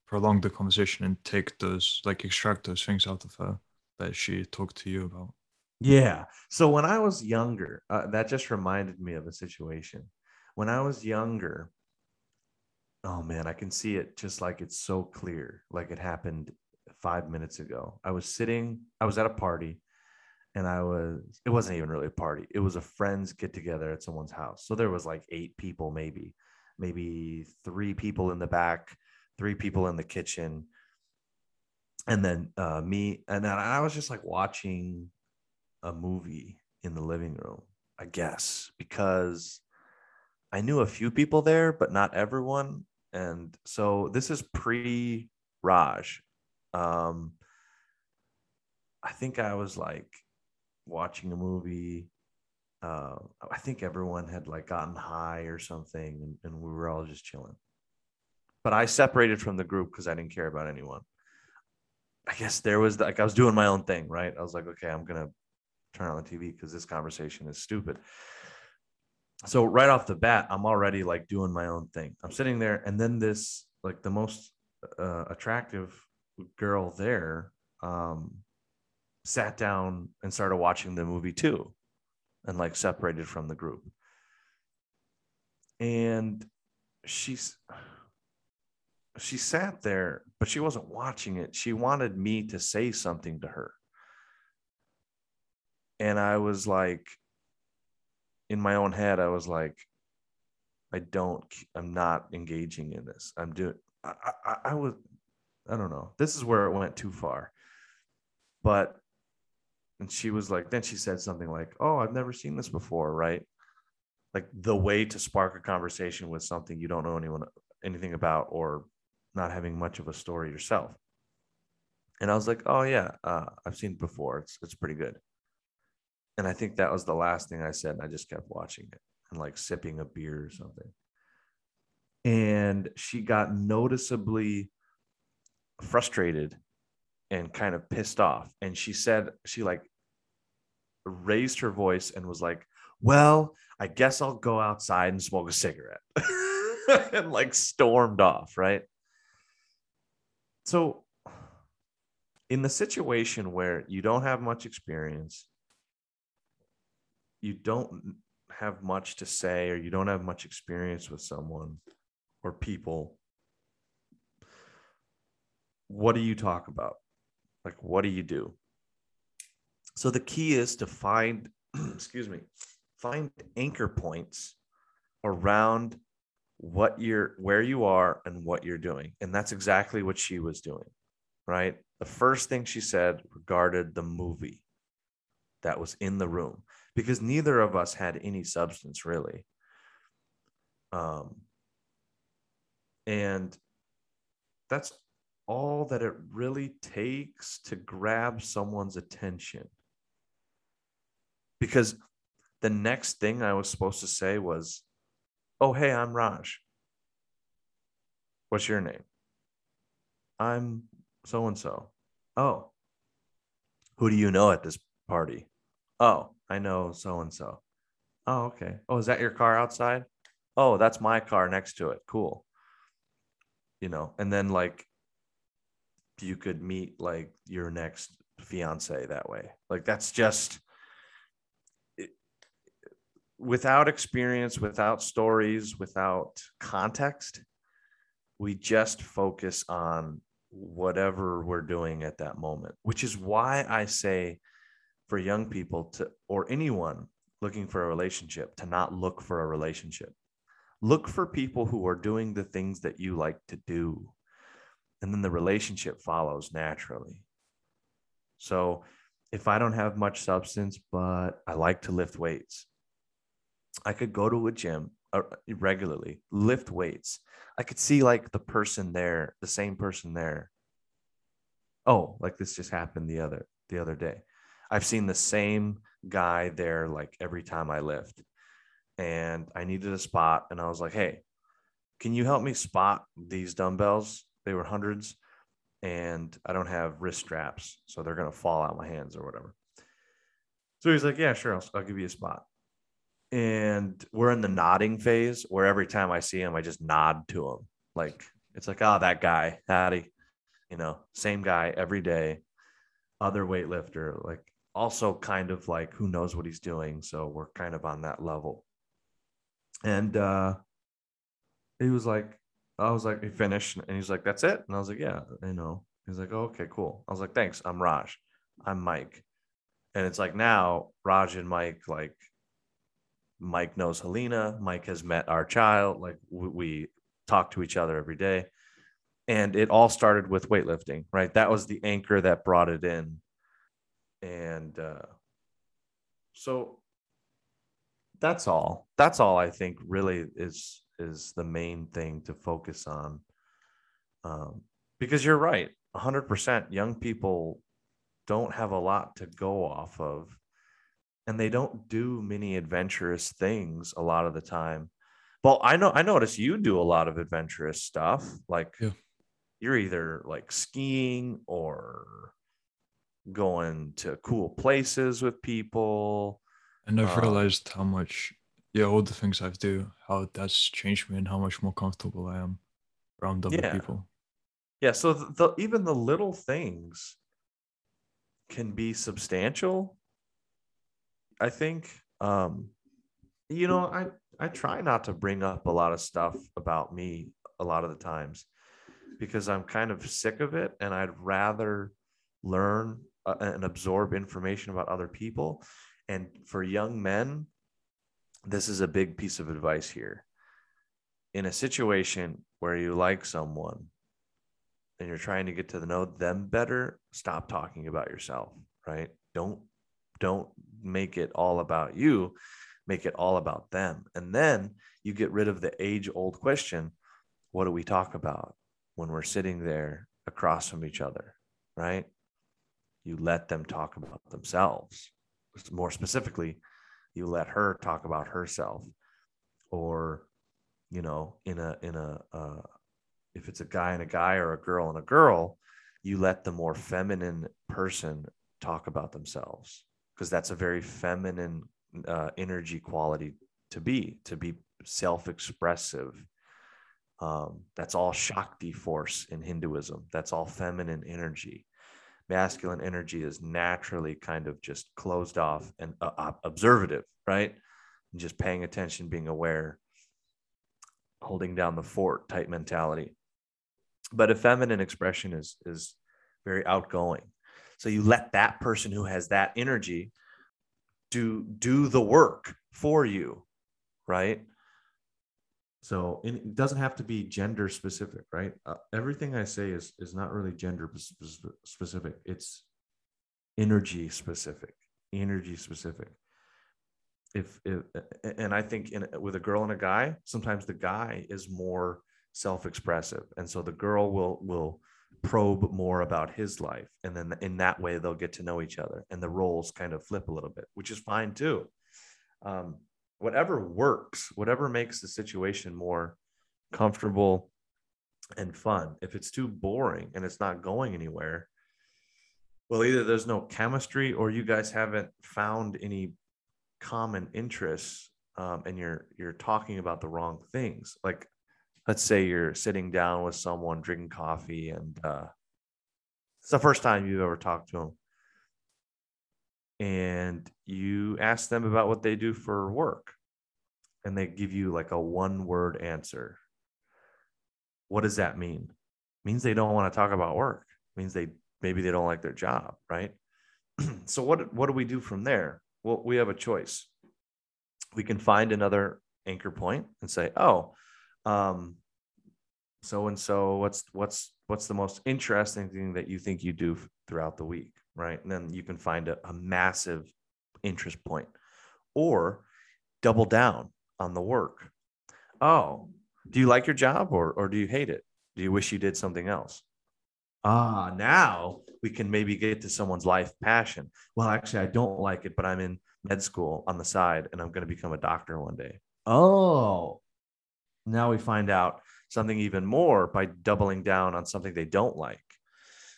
prolong the conversation and take those like extract those things out of her that she talked to you about Yeah. So when I was younger, uh, that just reminded me of a situation. When I was younger, oh man, I can see it just like it's so clear, like it happened five minutes ago. I was sitting, I was at a party, and I was, it wasn't even really a party. It was a friends get together at someone's house. So there was like eight people, maybe, maybe three people in the back, three people in the kitchen. And then uh, me, and then I was just like watching a movie in the living room, I guess, because I knew a few people there, but not everyone. And so this is pre Raj. Um, I think I was like watching a movie. Uh, I think everyone had like gotten high or something, and, and we were all just chilling. But I separated from the group because I didn't care about anyone. I guess there was like I was doing my own thing, right? I was like, okay, I'm gonna turn on the TV because this conversation is stupid. So right off the bat, I'm already like doing my own thing. I'm sitting there, and then this like the most uh, attractive girl there um, sat down and started watching the movie too, and like separated from the group. And she's she sat there, but she wasn't watching it. She wanted me to say something to her. And I was like, in my own head, I was like, I don't, I'm not engaging in this. I'm doing, I, I, I was, I don't know. This is where it went too far. But, and she was like, then she said something like, Oh, I've never seen this before, right? Like the way to spark a conversation with something you don't know anyone anything about or not having much of a story yourself. And I was like, oh yeah, uh, I've seen it before. It's it's pretty good. And I think that was the last thing I said. And I just kept watching it and like sipping a beer or something. And she got noticeably frustrated and kind of pissed off. And she said, she like raised her voice and was like, well, I guess I'll go outside and smoke a cigarette. and like stormed off, right? So, in the situation where you don't have much experience, you don't have much to say, or you don't have much experience with someone or people, what do you talk about? Like, what do you do? So, the key is to find, excuse me, find anchor points around what you're where you are and what you're doing and that's exactly what she was doing right the first thing she said regarded the movie that was in the room because neither of us had any substance really um and that's all that it really takes to grab someone's attention because the next thing i was supposed to say was Oh, hey, I'm Raj. What's your name? I'm so and so. Oh, who do you know at this party? Oh, I know so and so. Oh, okay. Oh, is that your car outside? Oh, that's my car next to it. Cool. You know, and then like you could meet like your next fiance that way. Like that's just without experience, without stories, without context, we just focus on whatever we're doing at that moment, which is why I say for young people to, or anyone looking for a relationship, to not look for a relationship. Look for people who are doing the things that you like to do. And then the relationship follows naturally. So if I don't have much substance, but I like to lift weights, I could go to a gym uh, regularly, lift weights. I could see like the person there, the same person there. Oh, like this just happened the other the other day. I've seen the same guy there like every time I lift. And I needed a spot and I was like, "Hey, can you help me spot these dumbbells? They were hundreds and I don't have wrist straps, so they're going to fall out my hands or whatever." So he's like, "Yeah, sure. I'll, I'll give you a spot." and we're in the nodding phase where every time I see him, I just nod to him. Like it's like, oh, that guy, Hattie, you know, same guy every day, other weightlifter, like also kind of like who knows what he's doing. So we're kind of on that level. And uh he was like, I was like, he finished and he's like, that's it. And I was like, yeah, I know. He's like, oh, okay, cool. I was like, thanks. I'm Raj. I'm Mike. And it's like now Raj and Mike like Mike knows Helena. Mike has met our child. Like we, we talk to each other every day. And it all started with weightlifting, right? That was the anchor that brought it in. And uh, so that's all. That's all I think really is is the main thing to focus on. Um, because you're right, 100% young people don't have a lot to go off of and they don't do many adventurous things a lot of the time. Well, I know I notice you do a lot of adventurous stuff. Like Yeah. you're either like skiing or going to cool places with people. And I've Uh, realized how much, yeah, all the things I do, how that's changed me and how much more comfortable I am around other Yeah. people. Yeah, so the, the even the little things can be substantial. I think um you know, I I try not to bring up a lot of stuff about me a lot of the times because I'm kind of sick of it and I'd rather learn uh, and absorb information about other people. And for young men, this is a big piece of advice here. In a situation where you like someone and you're trying to get to know them better, stop talking about yourself, right? Don't don't make it all about you, make it all about them. And then you get rid of the age old question, what do we talk about when we're sitting there across from each other, right? You let them talk about themselves. More specifically, you let her talk about herself. Or you know in a in a uh, if it's a guy and a guy or a girl and a girl you let the more feminine person talk about themselves. Because that's a very feminine uh, energy quality to be to be self-expressive. Um, that's all shakti force in hinduism. That's all feminine energy masculine energy is naturally kind of just closed off and uh, observative right? And just paying attention being aware holding down the fort type mentality. But a feminine expression is is very outgoing. So you let that person who has that energy do do the work for you right So it doesn't have to be gender specific, right? Uh, everything I say is is not really gender specific. It's energy specific energy specific if, if and i think in with a girl and a guy sometimes the guy is more self-expressive and so the girl will will probe more about his life and then in that way they'll get to know each other and the roles kind of flip a little bit which is fine too um, whatever works whatever makes the situation more comfortable and fun if it's too boring and it's not going anywhere well either there's no chemistry or you guys haven't found any common interests um, and you're you're talking about the wrong things. Like let's say you're sitting down with someone drinking coffee and uh, it's the first time you've ever talked to them and you ask them about what they do for work and they give you like a one word answer. What does that mean? Means they don't want to talk about work. Means they maybe they don't like their job right? So what what do we do from there? Well we have a choice. We can find another anchor point and say oh um so and so what's what's what's the most interesting thing that you think you do throughout the week right? And then you can find a, a massive interest point or double down on the work. Oh do you like your job or or do you hate it? Do you wish you did something else? Ah now we can maybe get to someone's life passion. Well actually i don't like it but i'm in med school on the side and i'm going to become a doctor one day. Oh now we find out something even more by doubling down on something they don't like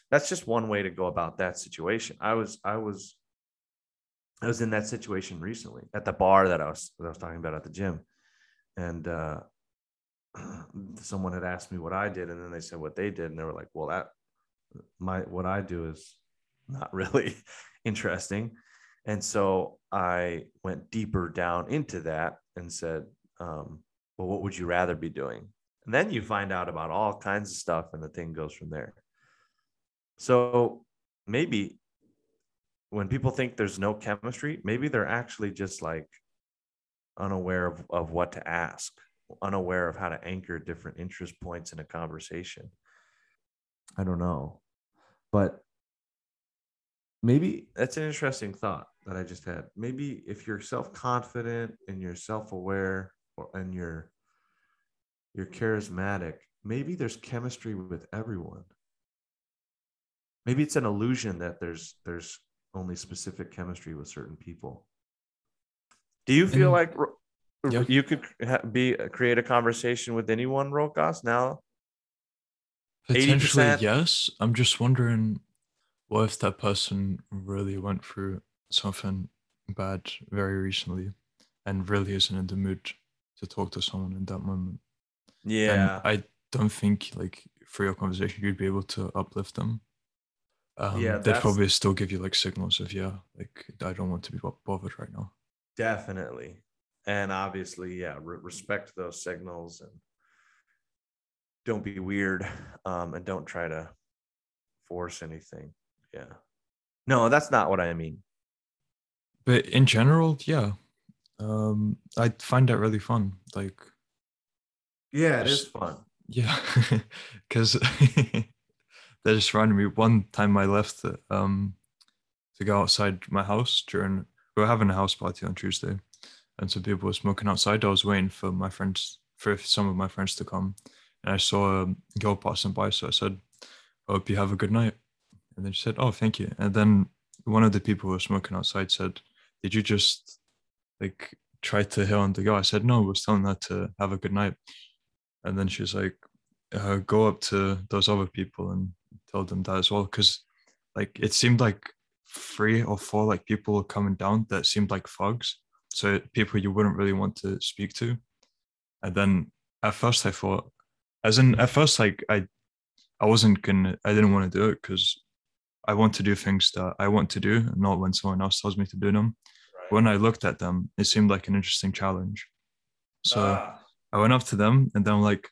that's just one way to go about that situation. I was i was i was in that situation recently at the bar that i was that i was talking about at the gym. And uh someone had asked me what i did and then they said what they did and they were like well that my what i do is not really interesting. And so i went deeper down into that and said um, well what would you rather be doing? And then you find out about all kinds of stuff and the thing goes from there so maybe when people think there's no chemistry maybe they're actually just like unaware of, of what to ask unaware of how to anchor different interest points in a conversation. I don't know, but maybe that's an interesting thought that i just had. Maybe if you're self-confident and you're self-aware or and you're you're charismatic maybe there's chemistry with everyone maybe it's an illusion that there's there's only specific chemistry with certain people do you feel Mm. like Yeah. you could be create a conversation with anyone rokas now Potentially, 80%? yes. I'm just wondering what if that person really went through something bad very recently and really isn't in the mood to talk to someone in that moment. Yeah. And I don't think like for your conversation you'd be able to uplift them. Um, Yeah, they'd probably still give you like signals of yeah, like I don't want to be bothered right now. Definitely. And obviously, yeah, re- respect those signals and don't be weird um, and don't try to force anything. Yeah. No, that's not what I mean. But in general, yeah, um, I find that really fun. Like Yeah, it is fun. Yeah, because that just reminded me. One time I left um to go outside my house during we were having a house party on Tuesday, and some people were smoking outside. I was waiting for my friends for some of my friends to come, and I saw a girl passing by. So I said, "I hope you have a good night," and then she said, "Oh, thank you." And then one of the people who were smoking outside said, "Did you just like try to hit on the girl?" I said, "No, I was telling her to have a good night." and then she's like uh, go up to those other people and them that as well because like it seemed like three or four like people were coming down that seemed like thugs. So people you wouldn't really want to speak to. And then at first i thought as in at first like i i wasn't gonna i didn't want to do it because i want to do things that i want to do not when someone else tells me to do them. When i looked at them it seemed like an interesting challenge. So Ah, I went up to them and then I'm like,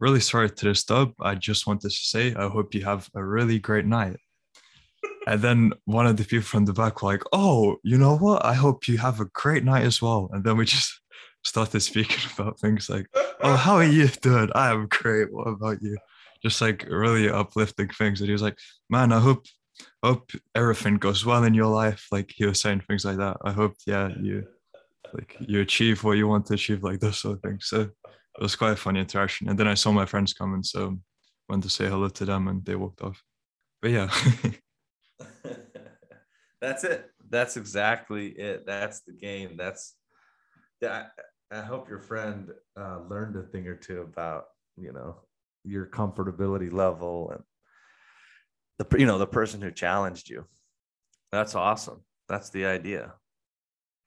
really sorry to disturb. I just wanted to say, I hope you have a really great night. and then one of the people from the back were like, oh, you know what? I hope you have a great night as well. And then we just started speaking about things like, oh, how are you doing? I am great. What about you? Just like really uplifting things. And he was like, man, I hope hope everything goes well in your life. Like he was saying things like that. I hope, yeah, you like you achieve what you want to achieve, like those sort of things. So it was quite a funny interaction. And then I saw my friends coming, so went to say hello to them, and they walked off. But yeah, That's it. That's exactly it. That's the game. That's that. I hope your friend uh, learned a thing or two about you know your comfortability level and the you know the person who challenged you. That's awesome. That's the idea.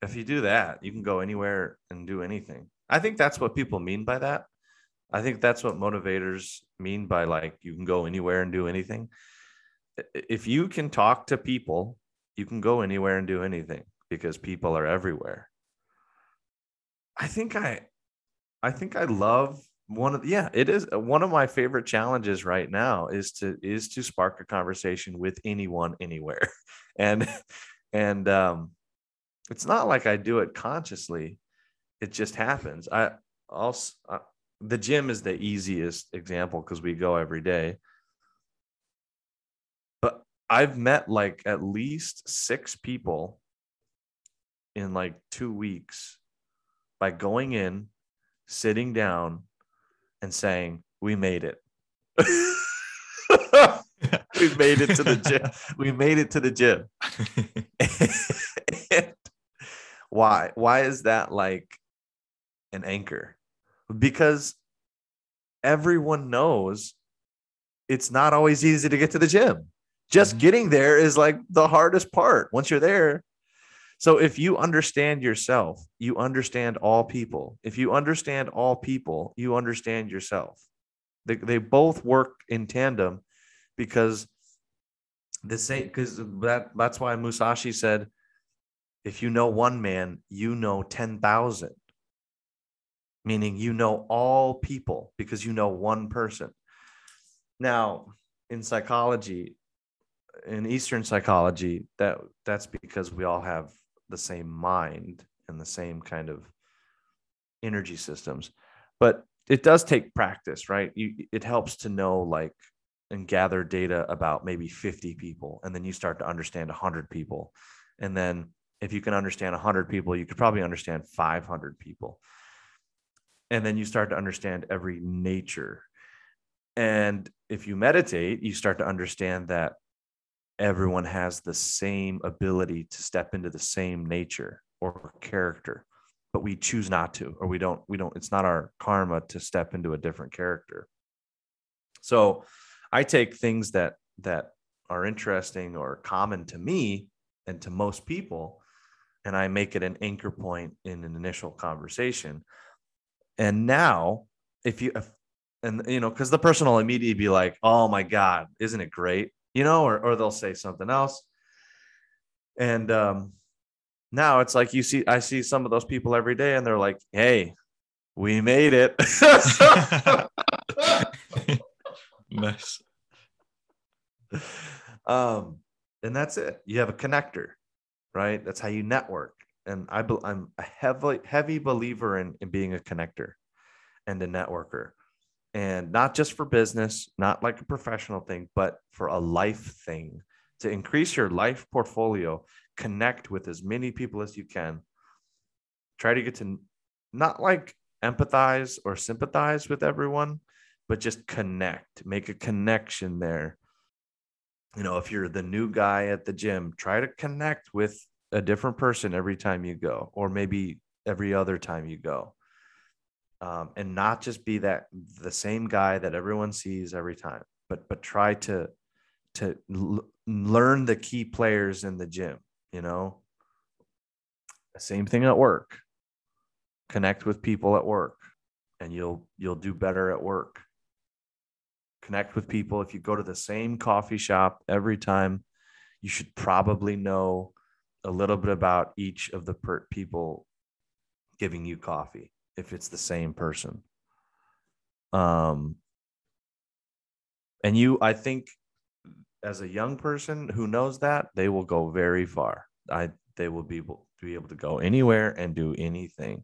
If you do that, you can go anywhere and do anything. I think that's what people mean by that. I think that's what motivators mean by like you can go anywhere and do anything. If you can talk to people, you can go anywhere and do anything because people are everywhere. I think I I think I love one of yeah, it is one of my favorite challenges right now is to is to spark a conversation with anyone anywhere. And and um it's not like I do it consciously. It just happens. I also uh, the gym is the easiest example because we go every day. But I've met like at least six people in like two weeks by going in, sitting down, and saying, We made it. we made it to the gym. We made it to the gym. Why? Why is that like an anchor? Because everyone knows it's not always easy to get to the gym. Just Mhm. getting there is like the hardest part once you're there. So if you understand yourself, you understand all people. If you understand all people, you understand yourself. They, they both work in tandem because the same because that that's why Musashi said if you know one man, you know 10,000. Meaning you know all people because you know one person. Now, in psychology, in Eastern psychology, that that's because we all have the same mind and the same kind of energy systems. But it does take practice, right? You, it helps to know like and gather data about maybe 50 people and then you start to understand 100 people and then if you can understand 100 people you could probably understand 500 people and then you start to understand every nature and if you meditate you start to understand that everyone has the same ability to step into the same nature or character but we choose not to or we don't we don't it's not our karma to step into a different character so I take things that that are interesting or common to me and to most people, and I make it an anchor point in an initial conversation. And now, if you if, and you know, because the person will immediately be like, "Oh my God, isn't it great?" You know, or or they'll say something else. And um, now it's like you see, I see some of those people every day, and they're like, "Hey, we made it." nice. um, and that's it. You have a connector, right? That's how you network. And I, be- I'm a heavy, heavy believer in, in being a connector and a networker, and not just for business, not like a professional thing, but for a life thing to increase your life portfolio. Connect with as many people as you can. Try to get to not like empathize or sympathize with everyone, but just connect, make a connection there you know, if you're the new guy at the gym, try to connect with a different person every time you go, or maybe every other time you go. Um, and not just be that the same guy that everyone sees every time, but but try to to l- learn the key players in the gym. You know, same thing at work. Connect with people at work, and you'll you'll do better at work connect with people. If you go to the same coffee shop every time, you should probably know a little bit about each of the per- people giving you coffee if it's the same person. Um, and you, I think, as a young person who knows that, they will go very far. I they will be able to be able to go anywhere and do anything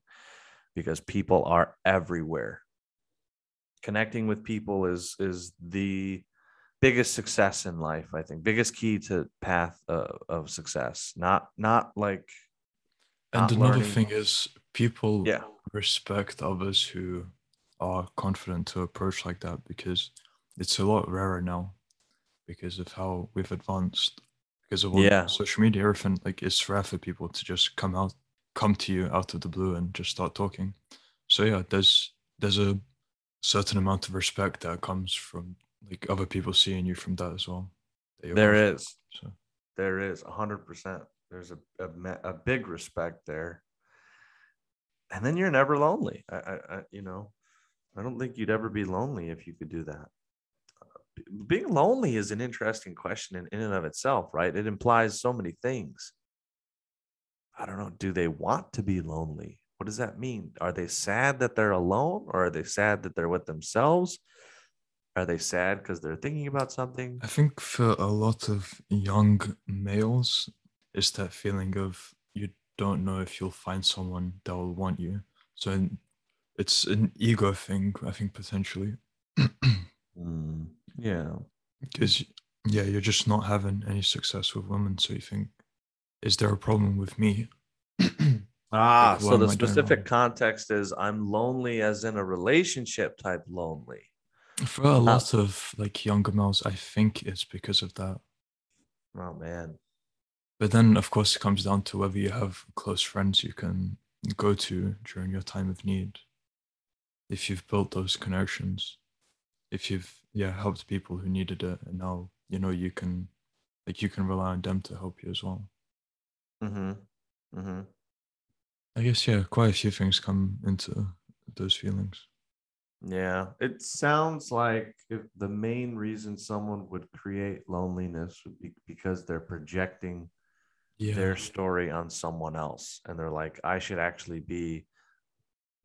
because people are everywhere connecting with people is is the biggest success in life i think. Biggest key to path uh, of success. Not not like And not another learning- thing is people yeah. respect others who are confident to approach like that because it's a lot rarer now because of how we've advanced because of all Yeah. social media everything. Like it's rare for people to just come out come to you out of the blue and just start talking. So yeah there's there's a certain amount of respect that comes from like other people seeing you from that as well there is. so. There is 100% there's a, a, a big respect there. And then you're never lonely. I, I, I you know i don't think you'd ever be lonely if you could do that. Uh, being lonely is an interesting question in, in and of itself right? It implies so many things. I don't know do they want to be lonely? What does that mean? Are they sad that they're alone or are they sad that they're with themselves are they sad because they're thinking about something I think for a lot of young males, it's that feeling of you don't know if you'll find someone that will want you. So it's an ego thing, I think, potentially. Mm, yeah Because, yeah, you're just not having any success with women. So you think, is there a problem with me? Ah, so the am I doing specific context is I'm lonely as in a relationship type lonely. For a lot of like younger males, I think it's because of that. Oh man. But then, of course, it comes down to whether you have close friends you can go to during your time of need. If you've built those connections, if you've yeah helped people who needed it, and now you know you can like you can rely on them to help you as well. Mm-hmm. Mm-hmm. I guess yeah, quite a few things come into those feelings. Yeah. It sounds like if the main reason someone would create loneliness would be because they're projecting Yeah, their story on someone else. And they're like, I should actually be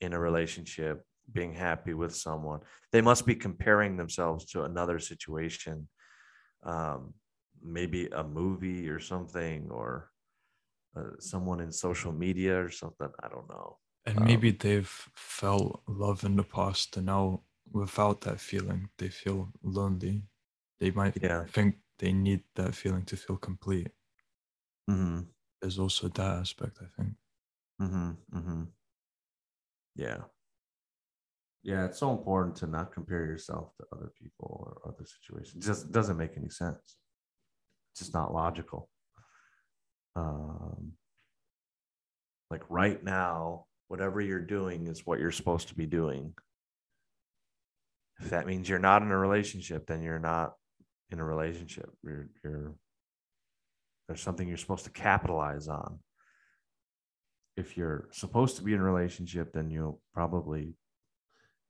in a relationship, being happy with someone. They must be comparing themselves to another situation, um, maybe a movie or something, or uh, someone in social media or something. I don't know. And um, maybe they've felt love in the past, and now without that feeling, they feel lonely. They might Yeah. think they need that feeling to feel complete. Mm-hmm. There's also that aspect, I think. Mm-hmm. Mm-hmm. Yeah. Yeah, it's so important to not compare yourself to other people or other situations. It just doesn't make any sense. It's just not logical. Um, like right now, whatever you're doing is what you're supposed to be doing. If that means you're not in a relationship, then you're not in a relationship. You're, you're there's something you're supposed to capitalize on. If you're supposed to be in a relationship, then you'll probably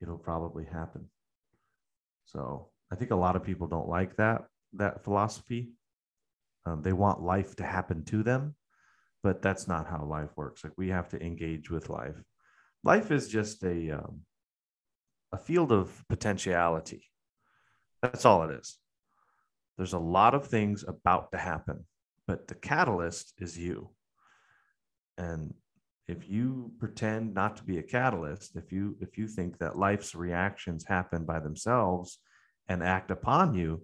it'll probably happen. So I think a lot of people don't like that that philosophy. Um, they want life to happen to them, but that's not how life works. Like we have to engage with life. Life is just a um, a field of potentiality. That's all it is. There's a lot of things about to happen, but the catalyst is you. And if you pretend not to be a catalyst, if you if you think that life's reactions happen by themselves and act upon you,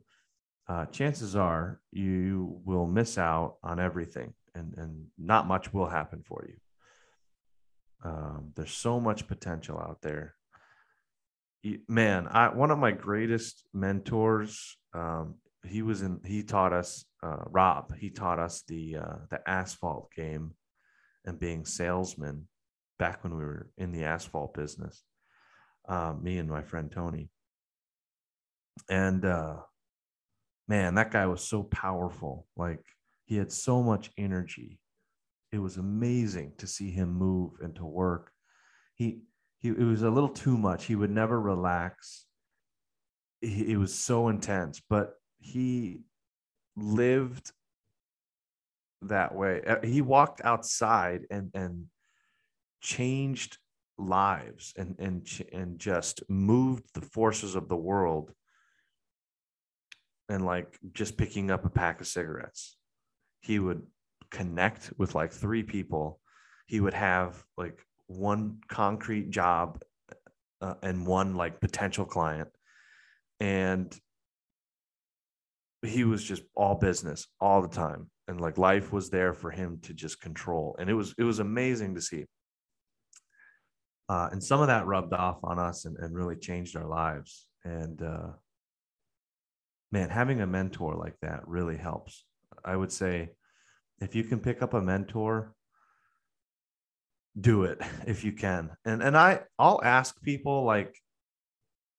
uh, chances are you will miss out on everything, and and not much will happen for you. Um, there's so much potential out there. Man, I one of my greatest mentors. Um, he was in. He taught us. Uh, Rob. He taught us the uh, the asphalt game and being salesmen back when we were in the asphalt business. Um, me and my friend Tony. And uh, man, that guy was so powerful. Like he had so much energy. It was amazing to see him move and to work. He he it was a little too much. He would never relax. He, it was so intense, but he lived that way. Uh, He walked outside and and changed lives and and and just moved the forces of the world and like just picking up a pack of cigarettes he would connect with like three people. He would have like one concrete job uh, and one like potential client. And he was just all business all the time. And like life was there for him to just control. And it was it was amazing to see. Uh, and some of that rubbed off on us and, and really changed our lives. And uh, man having a mentor like that really helps i would say if you can pick up a mentor do it if you can and and i i'll ask people like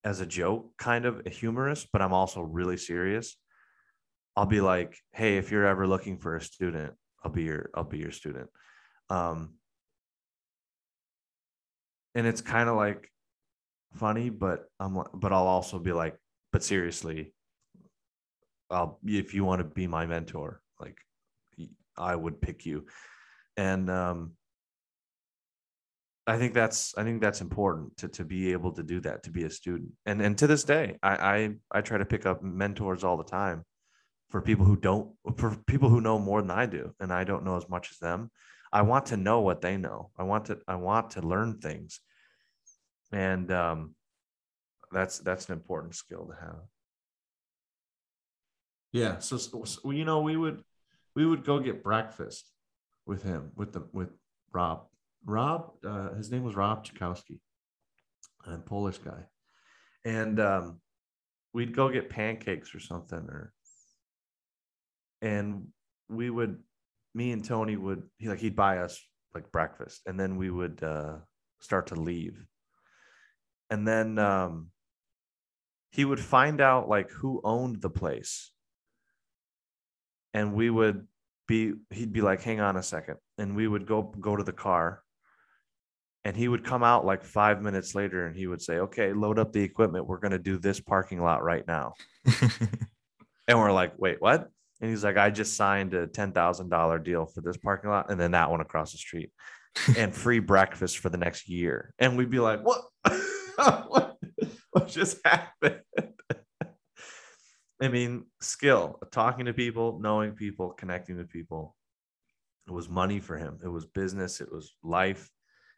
as a joke kind of humorous but i'm also really serious I'll be like, hey, if you're ever looking for a student, I'll be your I'll be your student. Um, and it's kind of like funny, but I'm but I'll also be like, but seriously, I'll if you want to be my mentor, like I would pick you. And um I think that's I think that's important to to be able to do that, to be a student. And and to this day, I I, I try to pick up mentors all the time for people who don't for people who know more than I do and I don't know as much as them. I want to know what they know. I want to I want to learn things. And um that's that's an important skill to have. Yeah, so, so you know we would we would go get breakfast with him with the with Rob. Rob uh, his name was Rob Chakowski. A Polish guy. And um we'd go get pancakes or something or and we would me and tony would he like he'd buy us like breakfast and then we would uh start to leave and then um he would find out like who owned the place and we would be he'd be like hang on a second and we would go go to the car and he would come out like five minutes later and he would say okay load up the equipment we're going to do this parking lot right now and we're like, wait, what? And he's like, I just signed a ten thousand dollar deal for this parking lot, and then that one across the street, and free breakfast for the next year. And we'd be like, what? what? What just happened? I mean, skill, talking to people, knowing people, connecting with people. It was money for him. It was business. It was life.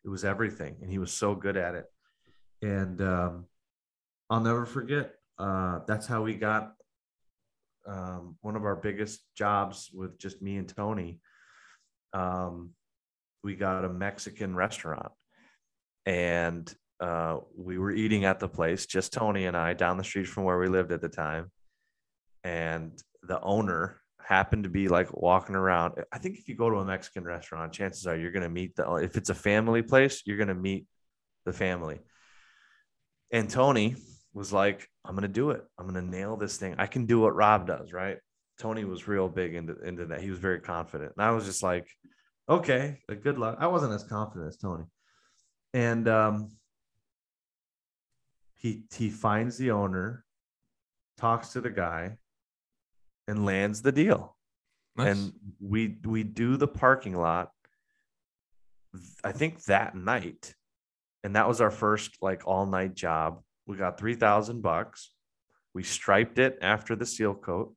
It was everything, and he was so good at it. And um, I'll never forget. Uh, that's how we got um, one of our biggest jobs with just me and Tony. Um, we got a Mexican restaurant, and uh, we were eating at the place, just Tony and I, down the street from where we lived at the time. And the owner happened to be like walking around. I think if you go to a Mexican restaurant, chances are you're going to meet the. If it's a family place, you're going to meet the family. And Tony was like, I'm gonna do it. I'm gonna nail this thing. I can do what Rob does, right? Tony was real big into, into that. He was very confident. And I was just like, okay, good luck. I wasn't as confident as Tony. And um he he finds the owner, talks to the guy, and lands the deal. Nice. and we we do the parking lot i think that night. And that was our first like all night job. We got 3000 bucks. We striped it after the seal coat.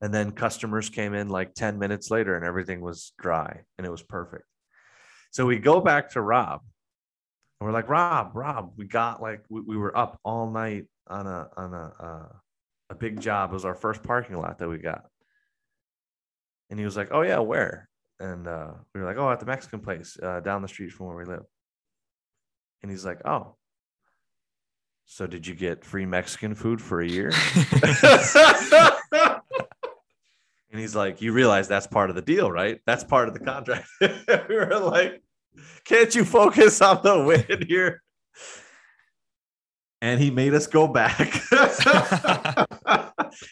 And then customers came in like 10 minutes later and everything was dry and it was perfect. So we go back to rob. And we're like rob rob we got like we, we were up all night on a on a uh, a big job it was our first parking lot that we got and he was like, "Oh yeah, where?" And uh, we were like, "Oh, at the Mexican place uh, down the street from where we live." And he's like, "Oh, so did you get free Mexican food for a year?" and he's like, "You realize that's part of the deal, right? That's part of the contract." we were like, "Can't you focus on the win here?" And he made us go back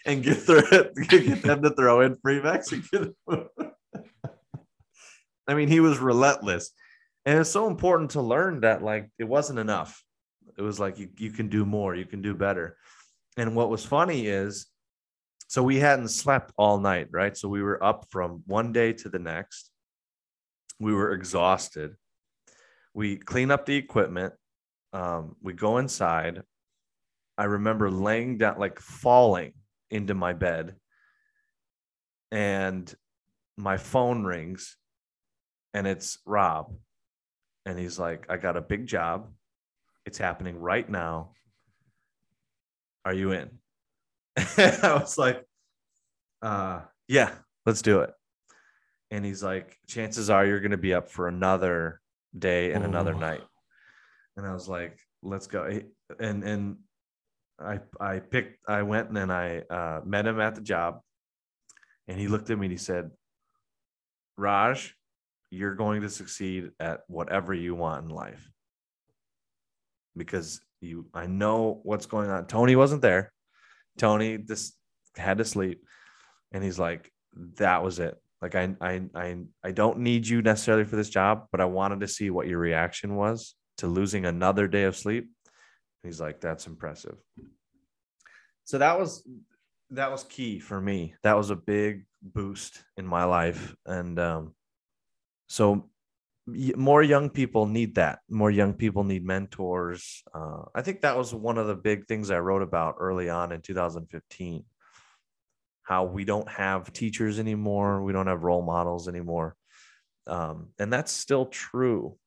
and get, their, get them to throw in free Mexican. I mean, he was relentless. And it's so important to learn that like it wasn't enough. It was like you, you can do more, you can do better. And what was funny is so we hadn't slept all night, right? So we were up from one day to the next. We were exhausted. We clean up the equipment. Um, we go inside. I remember laying down, like falling into my bed, and my phone rings, and it's Rob. And he's like, I got a big job. It's happening right now. Are you in? I was like, uh, yeah, let's do it. And he's like, chances are you're going to be up for another day and another Oh. night. And I was like, let's go. And, and I, I picked, I went and then I uh, met him at the job and he looked at me and he said, Raj, you're going to succeed at whatever you want in life because you, I know what's going on. Tony wasn't there. Tony just had to sleep. And he's like, that was it. Like I I I I don't need you necessarily for this job, but I wanted to see what your reaction was to losing another day of sleep. He's like, that's impressive. So that was that was key for me. That was a big boost in my life. And um so more young people need that. More young people need mentors. Uh, I think that was one of the big things I wrote about early on in 2015 how we don't have teachers anymore, we don't have role models anymore. Um, and that's still true.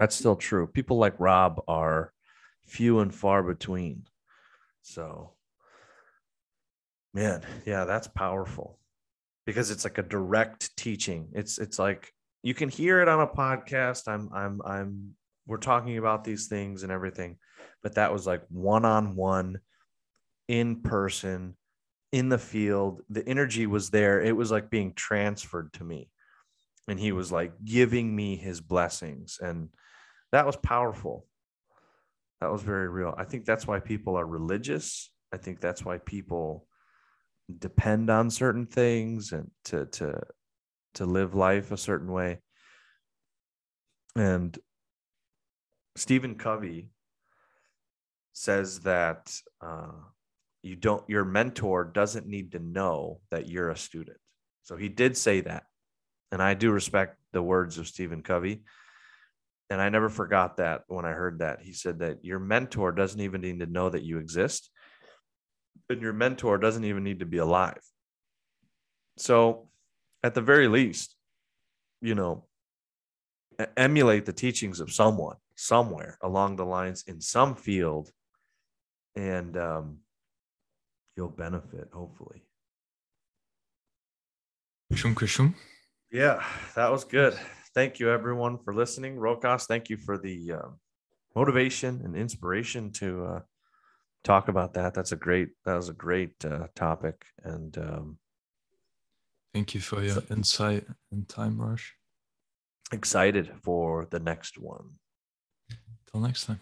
That's still true. People like Rob are few and far between. So, man, yeah, that's powerful because it's like a direct teaching. It's it's like you can hear it on a podcast. I'm I'm I'm we're talking about these things and everything, but that was like one on one, in person, in the field. The energy was there. It was like being transferred to me, and he was like giving me his blessings, and that was powerful. That was very real. I think that's why people are religious. I think that's why people depend on certain things and to to to live life a certain way. And Stephen Covey says that uh, you don't your mentor doesn't need to know that you're a student. So he did say that, and I do respect the words of Stephen Covey. And I never forgot that when I heard that. He said that your mentor doesn't even need to know that you exist, and your mentor doesn't even need to be alive. So, at the very least, you know, emulate the teachings of someone somewhere along the lines in some field, and um, you'll benefit, hopefully. Kushum kushum. Yeah, that was good. Thank you, everyone, for listening. Rokas, thank you for the uh, motivation and inspiration to uh, talk about that. That's a great. That was a great uh, topic, and um, Thank you for your insight and time, Rush. excited for the next one. Till next time.